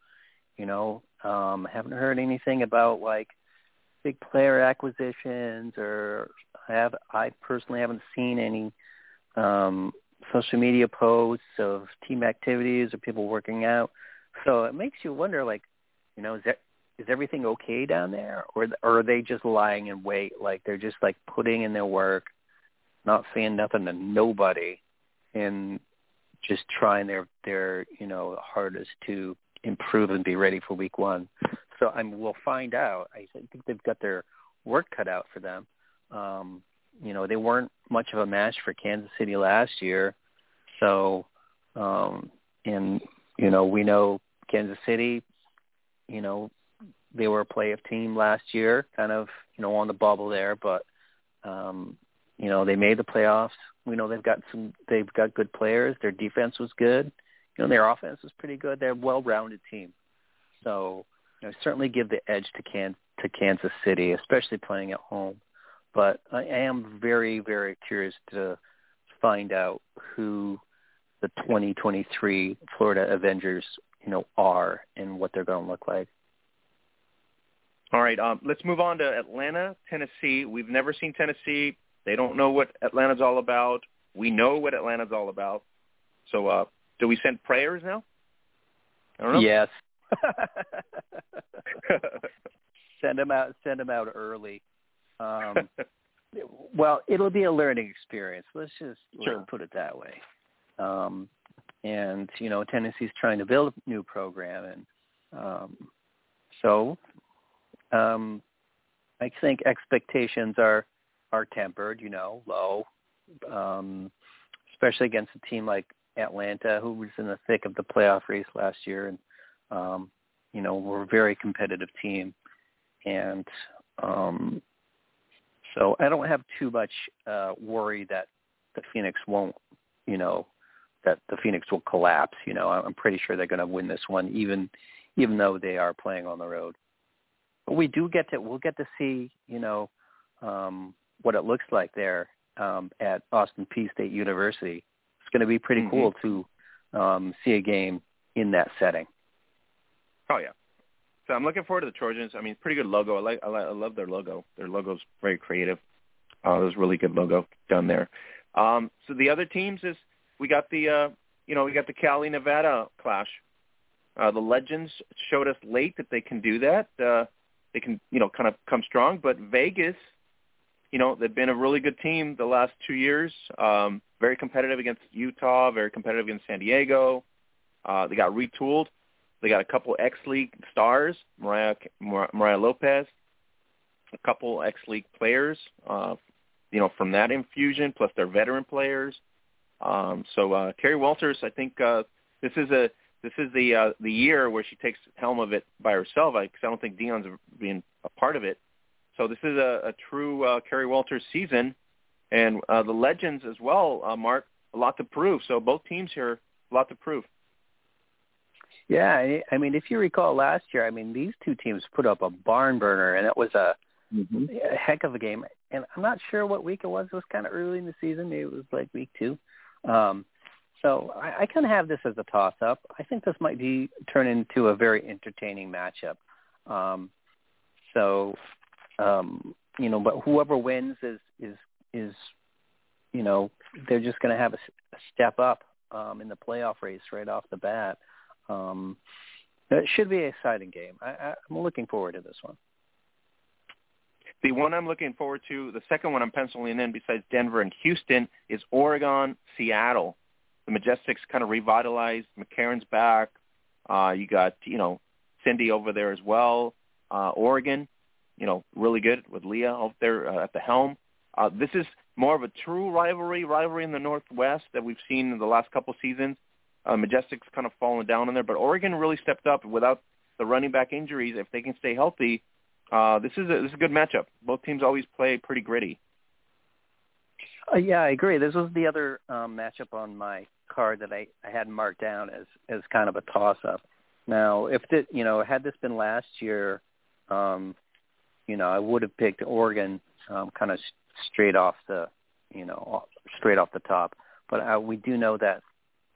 You know, um, haven't heard anything about like big player acquisitions or I have I personally haven't seen any um social media posts of team activities or people working out. So it makes you wonder, like, you know, is that is everything okay down there, or, or are they just lying in wait? Like they're just like putting in their work, not saying nothing to nobody, and just trying their their you know hardest to improve and be ready for week one. So I mean, we'll find out. I think they've got their work cut out for them. Um, you know, they weren't much of a match for Kansas City last year. So, um, and you know, we know Kansas City, you know, they were a playoff team last year, kind of, you know, on the bubble there, but um, you know, they made the playoffs. We know they've got some they've got good players. Their defense was good. You know, their offense was pretty good. They're a well-rounded team. So, you know, certainly give the edge to Can to Kansas City, especially playing at home. But I am very, very curious to find out who the 2023 Florida Avengers, you know, are and what they're going to look like. All right, um, let's move on to Atlanta, Tennessee. We've never seen Tennessee. They don't know what Atlanta's all about. We know what Atlanta's all about. So, uh, do we send prayers now? I don't know. Yes. send them out. Send them out early. Um, well, it'll be a learning experience. Let's just sure. put it that way. Um, and you know, Tennessee's trying to build a new program, and um, so um, I think expectations are are tempered, you know, low, um, especially against a team like Atlanta, who was in the thick of the playoff race last year, and um, you know, we're a very competitive team, and um, so I don't have too much uh, worry that the Phoenix won't, you know, that the Phoenix will collapse. You know, I'm pretty sure they're going to win this one, even even though they are playing on the road but we do get to we'll get to see you know um, what it looks like there um, at Austin Peay State University. It's going to be pretty mm-hmm. cool to um, see a game in that setting. Oh yeah. So I'm looking forward to the Trojans. I mean, pretty good logo. I like I, like, I love their logo. Their logo's very creative. Uh, there's a really good logo done there. Um, so the other teams is we got the uh, you know we got the Cali Nevada clash. Uh, the Legends showed us late that they can do that. Uh, they can you know kind of come strong. But Vegas, you know, they've been a really good team the last two years. Um, very competitive against Utah, very competitive against San Diego. Uh, they got retooled. They got a couple X League stars, Mariah Mariah Lopez, a couple X League players. Uh, you know, from that infusion, plus their veteran players. Um, so uh, Kerry Walters, I think uh, this is a this is the uh, the year where she takes helm of it by herself. Because I, I don't think Deion's being a part of it. So this is a, a true uh, Kerry Walters season, and uh, the legends as well. Uh, Mark, a lot to prove. So both teams here, a lot to prove. Yeah, I mean, if you recall last year, I mean, these two teams put up a barn burner, and it was a, mm-hmm. a heck of a game. And I'm not sure what week it was. It was kind of early in the season. Maybe it was like week two. Um, so I, I kind of have this as a toss-up. I think this might be turn into a very entertaining matchup. Um, so, um, you know, but whoever wins is is is, you know, they're just going to have a, a step up um, in the playoff race right off the bat. Um, it should be an exciting game. I, I, I'm looking forward to this one. The one I'm looking forward to, the second one I'm penciling in besides Denver and Houston, is Oregon, Seattle the Majestics kind of revitalized. McCarron's back. Uh, you got you know Cindy over there as well. Uh, Oregon, you know, really good with Leah out there uh, at the helm. Uh, this is more of a true rivalry, rivalry in the Northwest that we've seen in the last couple seasons. Uh, Majestic's kind of fallen down in there, but Oregon really stepped up without the running back injuries. If they can stay healthy, uh, this is a, this is a good matchup. Both teams always play pretty gritty. Uh, yeah, I agree. This was the other um, matchup on my card that I, I had marked down as as kind of a toss up. Now, if you know had this been last year, um, you know I would have picked Oregon um, kind of straight off the you know straight off the top. But uh, we do know that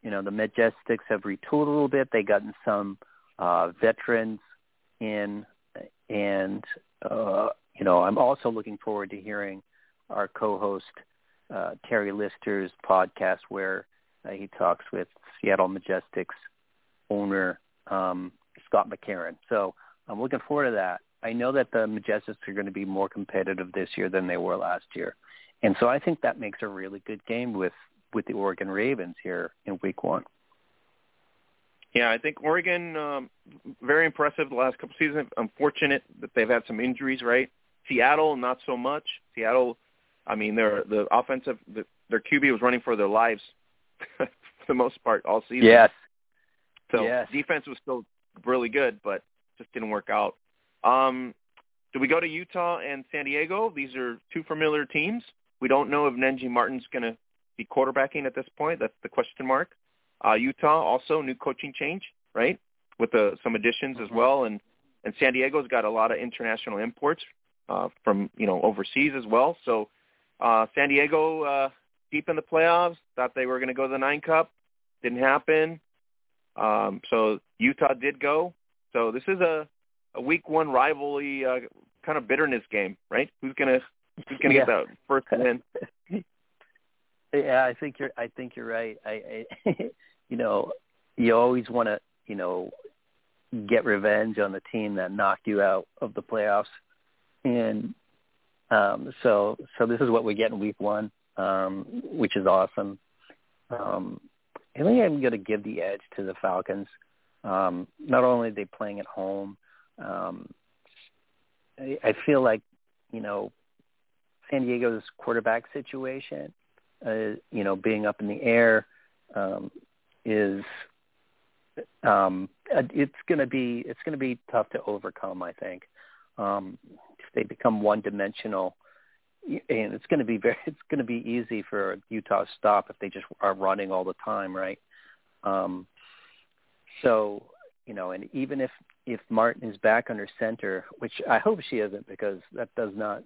you know the Majestics have retooled a little bit. They gotten some uh, veterans in, and uh, you know I'm also looking forward to hearing our co-host uh, Terry Lister's podcast where uh, he talks with Seattle Majestics owner um, Scott McCarron. So I'm looking forward to that. I know that the Majestics are going to be more competitive this year than they were last year, and so I think that makes a really good game with with the Oregon Ravens here in Week One. Yeah, I think Oregon um, very impressive the last couple seasons. Unfortunate that they've had some injuries, right? Seattle not so much. Seattle, I mean, their the offensive the, their QB was running for their lives for the most part all season. Yes. So yes. defense was still really good, but just didn't work out. Um, do we go to Utah and San Diego? These are two familiar teams. We don't know if Nenji Martin's going to be quarterbacking at this point. That's the question mark. Uh, Utah also new coaching change, right? With the, some additions as well, and and San Diego's got a lot of international imports uh, from you know overseas as well. So uh, San Diego uh, deep in the playoffs. Thought they were going to go to the Nine Cup. Didn't happen. Um, so Utah did go. So this is a, a week one rivalry uh, kind of bitterness game, right? Who's gonna who's gonna yeah. get that first win? yeah, I think you're. I think you're right. I, I you know, you always want to, you know, get revenge on the team that knocked you out of the playoffs, and um, so so this is what we get in week one, um, which is awesome. Um, I think I'm going to give the edge to the Falcons. Um, not only are they playing at home, um, I, I feel like you know San Diego's quarterback situation, uh, you know, being up in the air, um, is um, it's going to be it's going to be tough to overcome. I think um, they become one dimensional, and it's going to be very it's going to be easy for Utah to stop if they just are running all the time, right? Um, so you know, and even if if Martin is back under center, which I hope she isn't, because that does not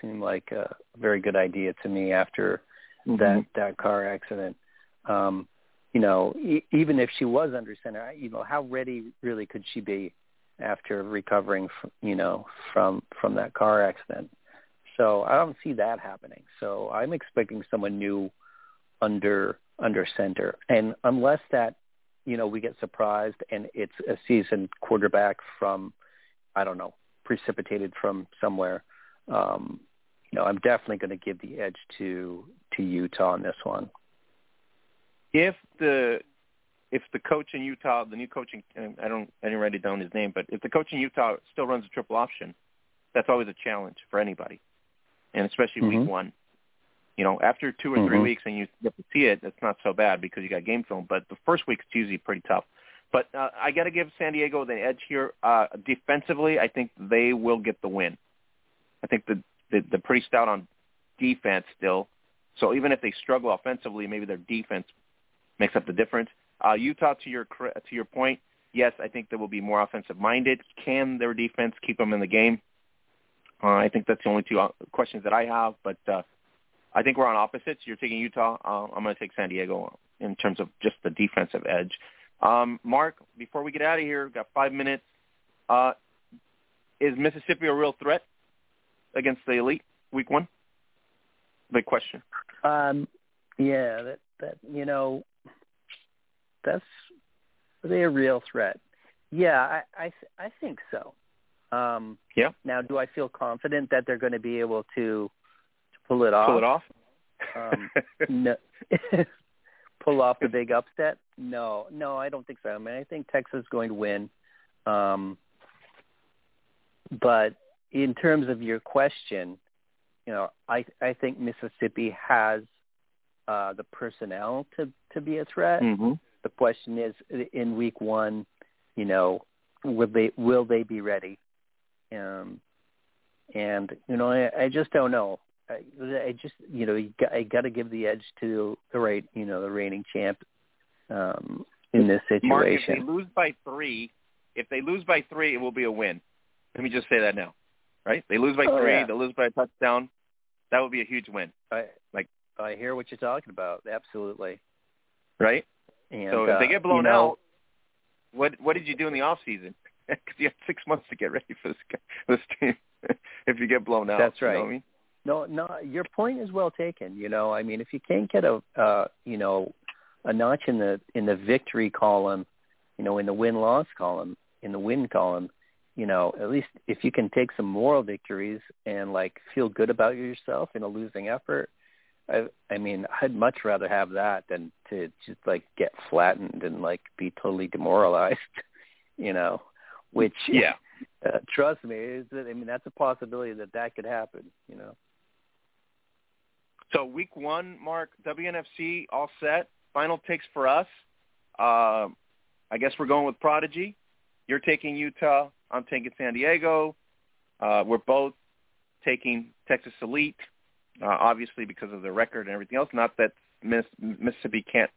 seem like a very good idea to me after mm-hmm. that that car accident. Um, you know, e- even if she was under center, you know, how ready really could she be after recovering, from, you know, from from that car accident? So I don't see that happening. So I'm expecting someone new under under center, and unless that, you know, we get surprised and it's a seasoned quarterback from, I don't know, precipitated from somewhere. Um, you know, I'm definitely going to give the edge to to Utah on this one if the if the coach in Utah, the new coaching, I don't, I didn't write it down his name, but if the coach in Utah still runs a triple option, that's always a challenge for anybody, and especially mm-hmm. week one. You know, after two or mm-hmm. three weeks and you get to see it, it's not so bad because you got game film. But the first week it's usually pretty tough. But uh, I got to give San Diego the edge here. Uh, defensively, I think they will get the win. I think the, the they're pretty stout on defense still. So even if they struggle offensively, maybe their defense makes up the difference. Uh, Utah, to your to your point, yes, I think they will be more offensive minded. Can their defense keep them in the game? Uh, I think that's the only two uh, questions that I have. But uh, I think we're on opposites. You're taking Utah. Uh, I'm going to take San Diego in terms of just the defensive edge. Um, Mark, before we get out of here, got five minutes. Uh, is Mississippi a real threat against the elite week one? Big question. Um, yeah, that that you know that's are they a real threat? Yeah, I I, I think so. Um, yeah. Now, do I feel confident that they're going to be able to to pull it off? Pull it off. um, no. pull off the big upset? No, no, I don't think so. I mean, I think Texas is going to win. Um, but in terms of your question, you know, I I think Mississippi has uh, the personnel to to be a threat. Mm-hmm. The question is, in week one, you know, will they will they be ready? Um, and you know, I, I just don't know. I, I just you know, you got, I got to give the edge to the right, you know, the reigning champ um, in this situation. Mark, if they lose by three, if they lose by three, it will be a win. Let me just say that now, right? They lose by Oh, three, yeah. they lose by a touchdown. That would be a huge win, I, like- I hear what you're talking about. Absolutely. right? And so if uh, they get blown you know, out, what what did you do in the off season? Because you had six months to get ready for this this team. if you get blown out, That's You know right. what I mean? No, no, your point is well taken. You know, I mean, if you can't get a, uh, you know, a notch in the in the victory column, you know, in the win loss column, in the win column, you know, at least if you can take some moral victories and like feel good about yourself in a losing effort, I, I mean, I'd much rather have that than to just like get flattened and like be totally demoralized, you know, which Yeah. uh, trust me, is that I mean that's a possibility that that could happen, you know. So week one, Mark, WNFC all set. Final takes for us. Uh, I guess we're going with Prodigy. You're taking Utah. I'm taking San Diego. Uh, we're both taking Texas Elite, uh, obviously because of the record and everything else. Not that Miss, Mississippi can't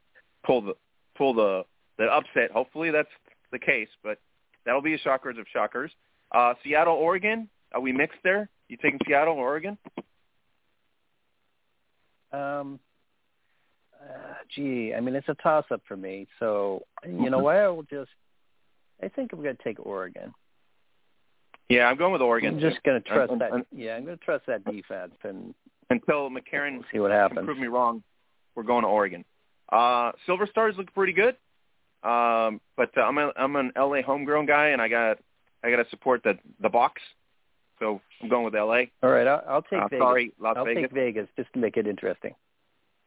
pull the pull the the upset. Hopefully that's the case, but that'll be a shockers of shockers. Uh, Seattle, Oregon. Are we mixed there? You taking Seattle or Oregon? Um, uh, gee, I mean, it's a toss-up for me. So, you know what? I will just. I think I'm going to take Oregon. Yeah, I'm going with Oregon. I'm just going to trust Un- that. un- yeah, I'm going to trust that defense and until McCarron we'll see what can happens. prove me wrong. We're going to Oregon. Uh, Silver Stars look pretty good, um, but uh, I'm a, I'm an LA homegrown guy, and I got I got to support the the box. So I'm going with LA. All right, I'll, I'll take Uh, Vegas. sorry, Las I'll Vegas. take Vegas just to make it interesting.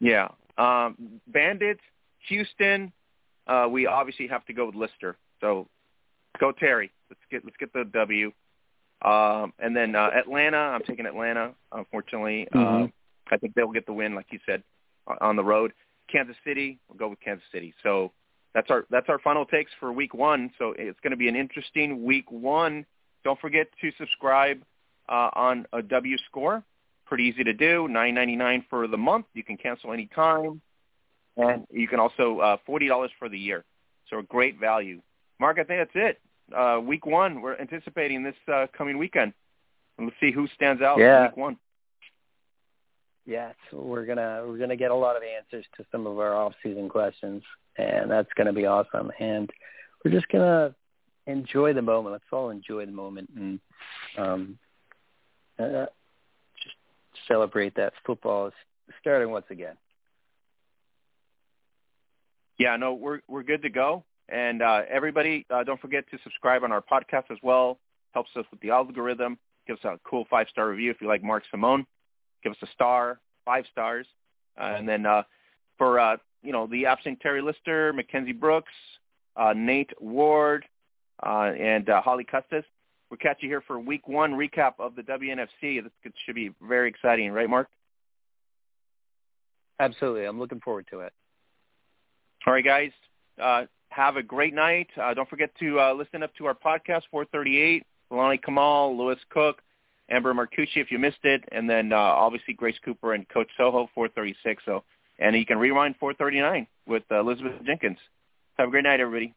Yeah. Um, Bandits, Houston. Uh, we obviously have to go with Lister. So go Terry. Let's get let's get the W. Um, and then uh, Atlanta. I'm taking Atlanta. Unfortunately, Mhm. uh, I think they'll get the win, like you said, on the road. Kansas City. We'll go with Kansas City. So that's our that's our final takes for week one. So it's going to be an interesting week one. Don't forget to subscribe uh, on a W score. Pretty easy to do. Nine ninety nine for the month. You can cancel any time, and you can also uh, forty dollars for the year. So a great value. Mark, I think that's it. Uh, week one. We're anticipating this uh, coming weekend. And let's see who stands out in Yeah. week one. Yes, we're gonna we're gonna get a lot of answers to some of our off-season questions, and that's gonna be awesome. And we're just gonna enjoy the moment. Let's all enjoy the moment and um, uh, just celebrate that football is starting once again. Yeah, no, we're we're good to go. And uh, everybody, uh, don't forget to subscribe on our podcast as well. Helps us with the algorithm. Give us a cool five star review if you like Mark Simon. Give us a star, five stars, uh, and then uh, for uh, you know the absent Terry Lister, Mackenzie Brooks, uh, Nate Ward, uh, and uh, Holly Custis. We'll catch you here for Week One recap of the WNFC. This should be very exciting, right, Mark? Absolutely, I'm looking forward to it. All right, guys. Have a great night. Uh, don't forget to uh, listen up to our podcast, 438. Lonnie Kamal, Lewis Cook, Amber Marcucci, if you missed it, and then uh, obviously Grace Cooper and Coach Soho, 436. So, and you can rewind 439 with uh, Elizabeth Jenkins. Have a great night, everybody.